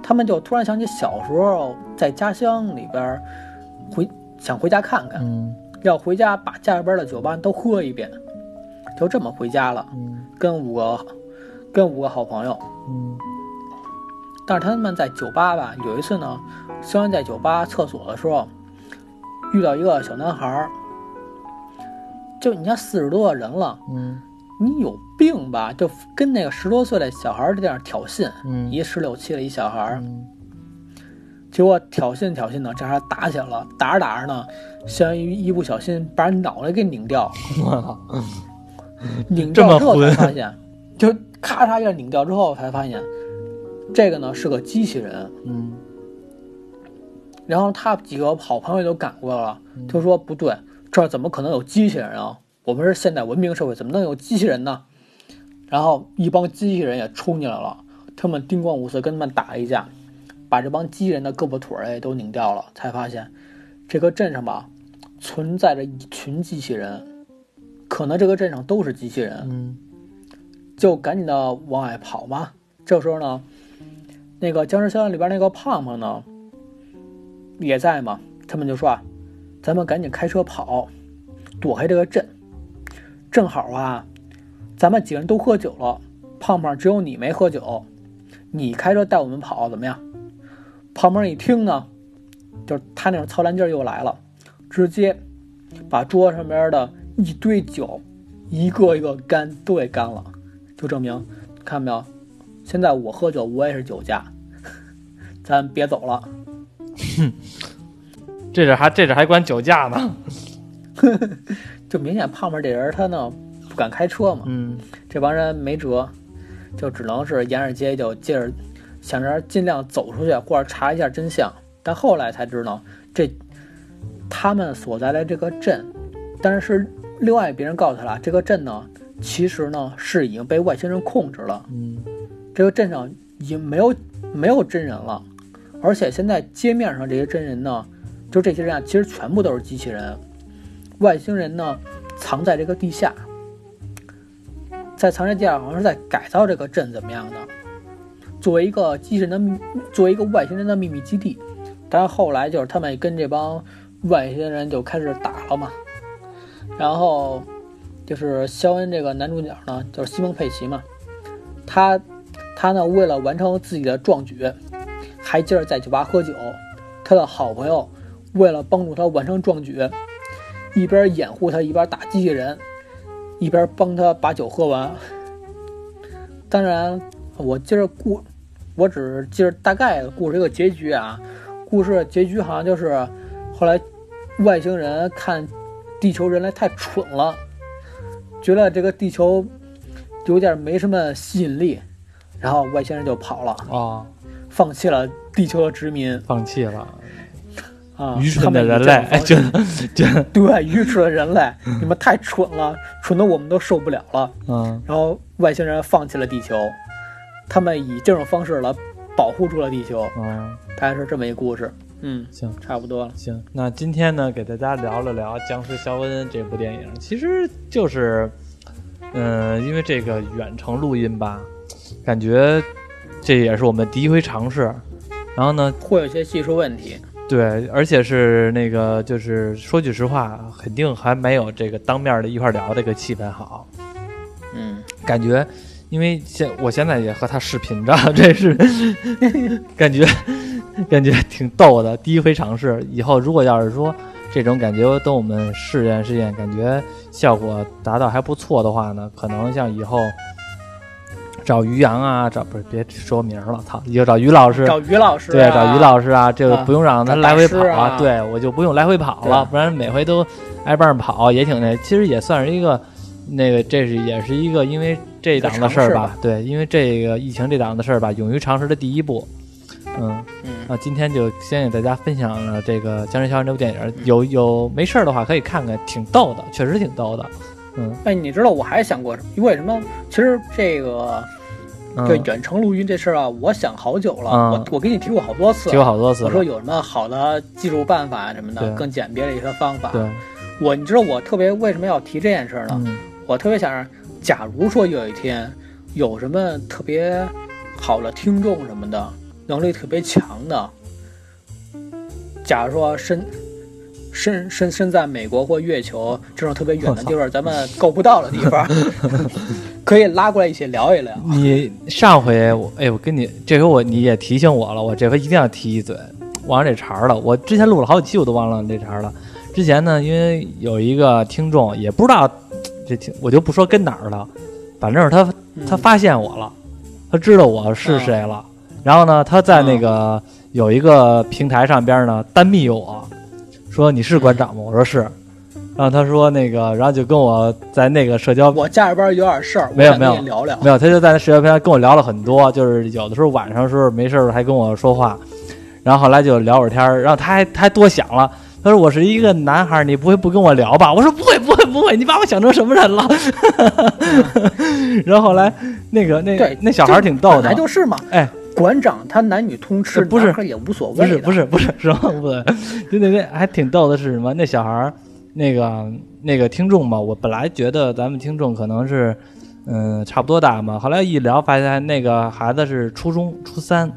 B: 他们就突然想起小时候在家乡里边儿回想回家看看，
A: 嗯
B: 要回家把家里边的酒吧都喝一遍，就这么回家了，
A: 嗯。
B: 跟五个跟五个好朋友。
A: 嗯。
B: 但是他们在酒吧吧，有一次呢，肖恩在酒吧厕所的时候，遇到一个小男孩儿，就你看四十多个人了，
A: 嗯。
B: 你有病吧？就跟那个十多岁的小孩儿这样挑衅，
A: 嗯。
B: 一十六七的一小孩儿，
A: 嗯
B: 结果挑衅挑衅呢，这还打起来了，打着打着呢，相当于一不小心把人脑袋给拧掉，
A: 我操
B: 拧 掉之后才发现，就咔嚓一下拧掉之后才发现，这个呢是个机器人。
A: 嗯
B: 然后他几个好朋友都赶过来了，就说不对，这儿怎么可能有机器人啊？我们是现代文明社会，怎么能有机器人呢？然后一帮机器人也冲进来了，他们叮咣五四跟他们打了一架，把这帮机器人的胳膊腿儿也都拧掉了，才发现这个镇上吧存在着一群机器人，可能这个镇上都是机器人，
A: 嗯
B: 就赶紧的往外跑嘛。这时候呢，那个僵尸校园里边那个胖胖呢也在嘛，他们就说啊，咱们赶紧开车跑，躲开这个镇。正好啊，咱们几个人都喝酒了，胖胖只有你没喝酒，你开车带我们跑怎么样？胖胖一听呢，就是他那种操烂劲儿又来了，直接把桌上边的一堆酒一个一个干都给干了，就证明看到没有？现在我喝酒，我也是酒驾，咱别走了。
A: 哼这这还这这还管酒驾呢？
B: 就明显胖胖这人他呢不敢开车嘛，
A: 嗯
B: 这帮人没辙，就只能是沿着街就接着想着尽量走出去或者查一下真相。但后来才知道，这他们所在的这个镇，但是是另外别人告诉他了，这个镇呢其实呢是已经被外星人控制了。
A: 嗯
B: 这个镇上已经没有没有真人了，而且现在街面上这些真人呢，就这些人啊，其实全部都是机器人，外星人呢藏在这个地下，在藏在地下，好像是在改造这个镇怎么样的，作为一个机器人的秘，作为一个外星人的秘密基地。但是后来就是他们跟这帮外星人就开始打了嘛，然后就是肖恩这个男主角呢，就是西蒙佩奇嘛，他他呢为了完成自己的壮举，还接着在酒吧喝酒。他的好朋友为了帮助他完成壮举，一边掩护他，一边打机器人，一边帮他把酒喝完。当然，我接着故，我只记着大概故事一个结局啊。故事的结局好像就是后来外星人看地球人类太蠢了，觉得这个地球有点没什么吸引力，然后外星人就跑了，
A: 啊，
B: 放弃了地球的殖民
A: 放弃了，
B: 啊！
A: 愚蠢的人类，哎，
B: 这种方式
A: 真真，
B: 对愚蠢的人类，你们太蠢了，蠢的我们都受不了了。
A: 嗯
B: 然后外星人放弃了地球，他们以这种方式来保护住了地球，
A: 嗯，
B: 大概是这么一故事。嗯，
A: 行。
B: 差不多了。
A: 行，那今天呢，给大家聊了聊《僵尸肖恩》这部电影，其实就是，嗯、因为这个远程录音吧，感觉这也是我们第一回尝试。然后呢，
B: 会有一些技术问题，
A: 对，而且是那个，就是说句实话，肯定还没有这个当面的一块聊这个气氛好。
B: 嗯，
A: 感觉，因为现我现在也和他视频着，这是感觉感觉挺逗的。第一回尝试，以后如果要是说这种感觉等我们试验试验，感觉效果达到还不错的话呢，可能像以后找于洋啊，找不是别说名了，操，以后找于老师，
B: 找于老师、啊，
A: 对，找于老师啊，这个
B: 啊
A: 不用让他来回跑
B: 大师啊
A: 对我就不用来回跑了，不然每回都挨棒跑，也挺那，其实也算是一个。那个，这是也是一个，因为这档子事儿吧，对，因为这个疫情这档子事儿吧，勇于尝试的第一步，嗯，
B: 嗯，
A: 啊，今天就先给大家分享了这个《僵尸校园》这部电影，有有没事儿的话可以看看，挺逗的，确实挺逗的。嗯
B: 哎，你知道我还想过为什么？其实这个
A: 嗯，
B: 对远程录音这事儿啊，我想好久了。
A: 嗯
B: 我我给你提过好多次，
A: 提过好多次。
B: 我说有什么好的技术办法啊什么的，更简便的一些方法。
A: 对，
B: 我你知道我特别为什么要提这件事儿呢？
A: 嗯
B: 我特别想让，假如说有一天有什么特别好的听众什么的，能力特别强的，假如说身身身身在美国或月球这种特别远的地方，咱们够不到的地方，可以拉过来一起聊一聊。
A: 你上回我哎，我跟你这回我你也提醒我了，我这回一定要提一嘴，忘了这茬儿了。我之前录了好几期，我都忘了这茬儿了。之前呢，因为有一个听众也不知道这挺，我就不说跟哪儿了，反正是他
B: 嗯
A: 他发现我了，他知道我是谁了。然后呢，他在那个有一个平台上边呢单密我，说你是馆长吗？我说是。然后他说那个，然后就跟我在那个社交
B: 我家里边有点事儿，
A: 没有没有
B: 聊聊。
A: 没有，他就在那社交平台跟我聊了很多，就是有的时候晚上的时候没事儿还跟我说话，然后后来就聊会儿天儿，然后他还他还多想了，他说我是一个男孩，你不会不跟我聊吧？我说不会不会不会，你把我想成什么人了？然后后来那个那
B: 对，
A: 那小孩挺逗
B: 本
A: 的，
B: 来就是嘛。
A: 哎，
B: 馆长他男女通吃，
A: 不是
B: 也无所谓
A: 不是不是不是是吧？不对，对对对，还挺逗的是什么？那小孩儿，那个那个听众嘛，我本来觉得咱们听众可能是，嗯，差不多大嘛。后来一聊，发现那个孩子是初中初三，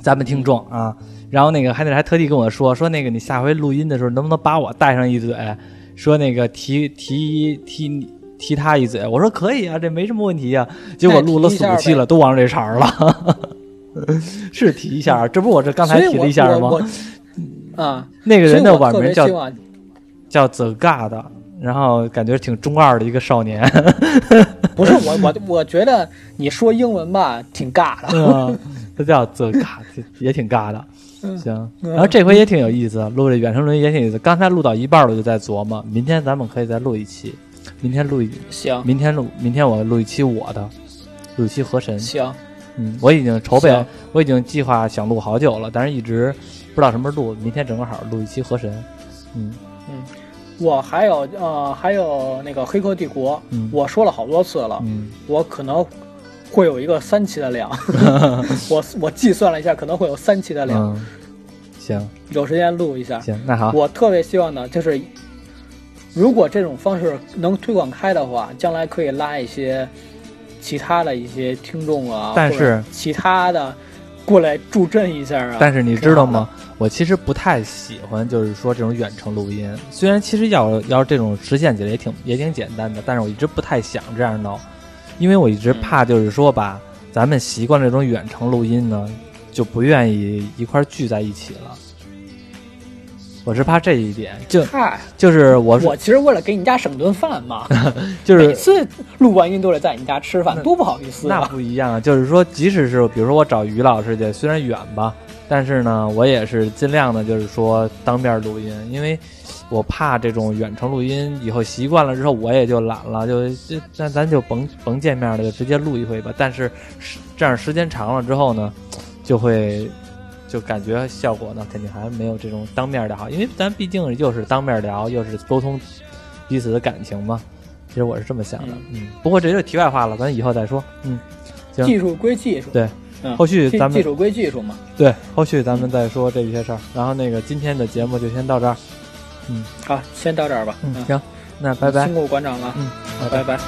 A: 咱们听众啊。然后那个还得还特地跟我说说那个你下回录音的时候能不能把我带上一嘴，说那个提提提提他一嘴。我说可以啊，这没什么问题啊。结果录了四五期了，都忘了这茬儿了。是提一下，这不我这刚才提了一下吗？
B: 啊，
A: 那个人的网名叫叫 The God，然后感觉挺中二的一个少年，
B: 不是我我我觉得你说英文吧挺尬的。
A: 嗯，他叫 The God，也挺尬的。
B: 嗯
A: 行，
B: 嗯
A: 然后这回也挺有意思，录这远程录音也挺有意思。刚才录到一半了，我就在琢磨，明天咱们可以再录一期，明天录一，
B: 行
A: 明天录，明天我录一期我的，录一期河神。
B: 行，
A: 嗯，我已经筹备，我已经计划想录好久了，但是一直不知道什么时候录。明天正好录一期河神。嗯
B: 我还有呃还有那个《黑客帝国》，
A: 嗯
B: 我说了好多次了，
A: 嗯
B: 我可能会有一个三期的量，我我计算了一下，可能会有三期的量，
A: 嗯，行
B: 有时间录一下。
A: 行，那好，
B: 我特别希望呢，就是如果这种方式能推广开的话，将来可以拉一些其他的一些听众啊，
A: 但是
B: 其他的过来助阵一下啊。
A: 但是你知道吗？我其实不太喜欢，就是说这种远程录音。虽然其实要要这种实现起来也挺也挺简单的，但是我一直不太想这样弄，因为我一直怕就是说吧，咱们习惯这种远程录音呢，就不愿意一块儿聚在一起了。我是怕这一点，就
B: 嗨，
A: 就是我
B: 我其实为了给你家省顿饭嘛，
A: 就是
B: 每次录完音都得在你家吃饭，多不好意思
A: 那
B: 啊！
A: 不一样啊，就是说，即使是比如说我找于老师去，虽然远吧，但是呢，我也是尽量的，就是说当面录音，因为我怕这种远程录音以后习惯了之后，我也就懒了，就就那咱就甭甭见面了，就直接录一回吧。但是这样时间长了之后呢，就会就感觉效果呢，肯定还没有这种当面的好，因为咱毕竟又是当面聊，又是沟通彼此的感情嘛。其实我是这么想的，嗯，不过这就题外话了，咱以后再说，嗯。行
B: 技术归技术，
A: 对，
B: 嗯，
A: 后续咱们
B: 技术归技术嘛。
A: 对，后续咱们再说这些事儿。然后那个今天的节目就先到这儿。
B: 嗯好，先到这儿吧。
A: 嗯，行，那拜拜
B: 辛。苦馆长了。
A: 嗯，
B: 好，拜拜。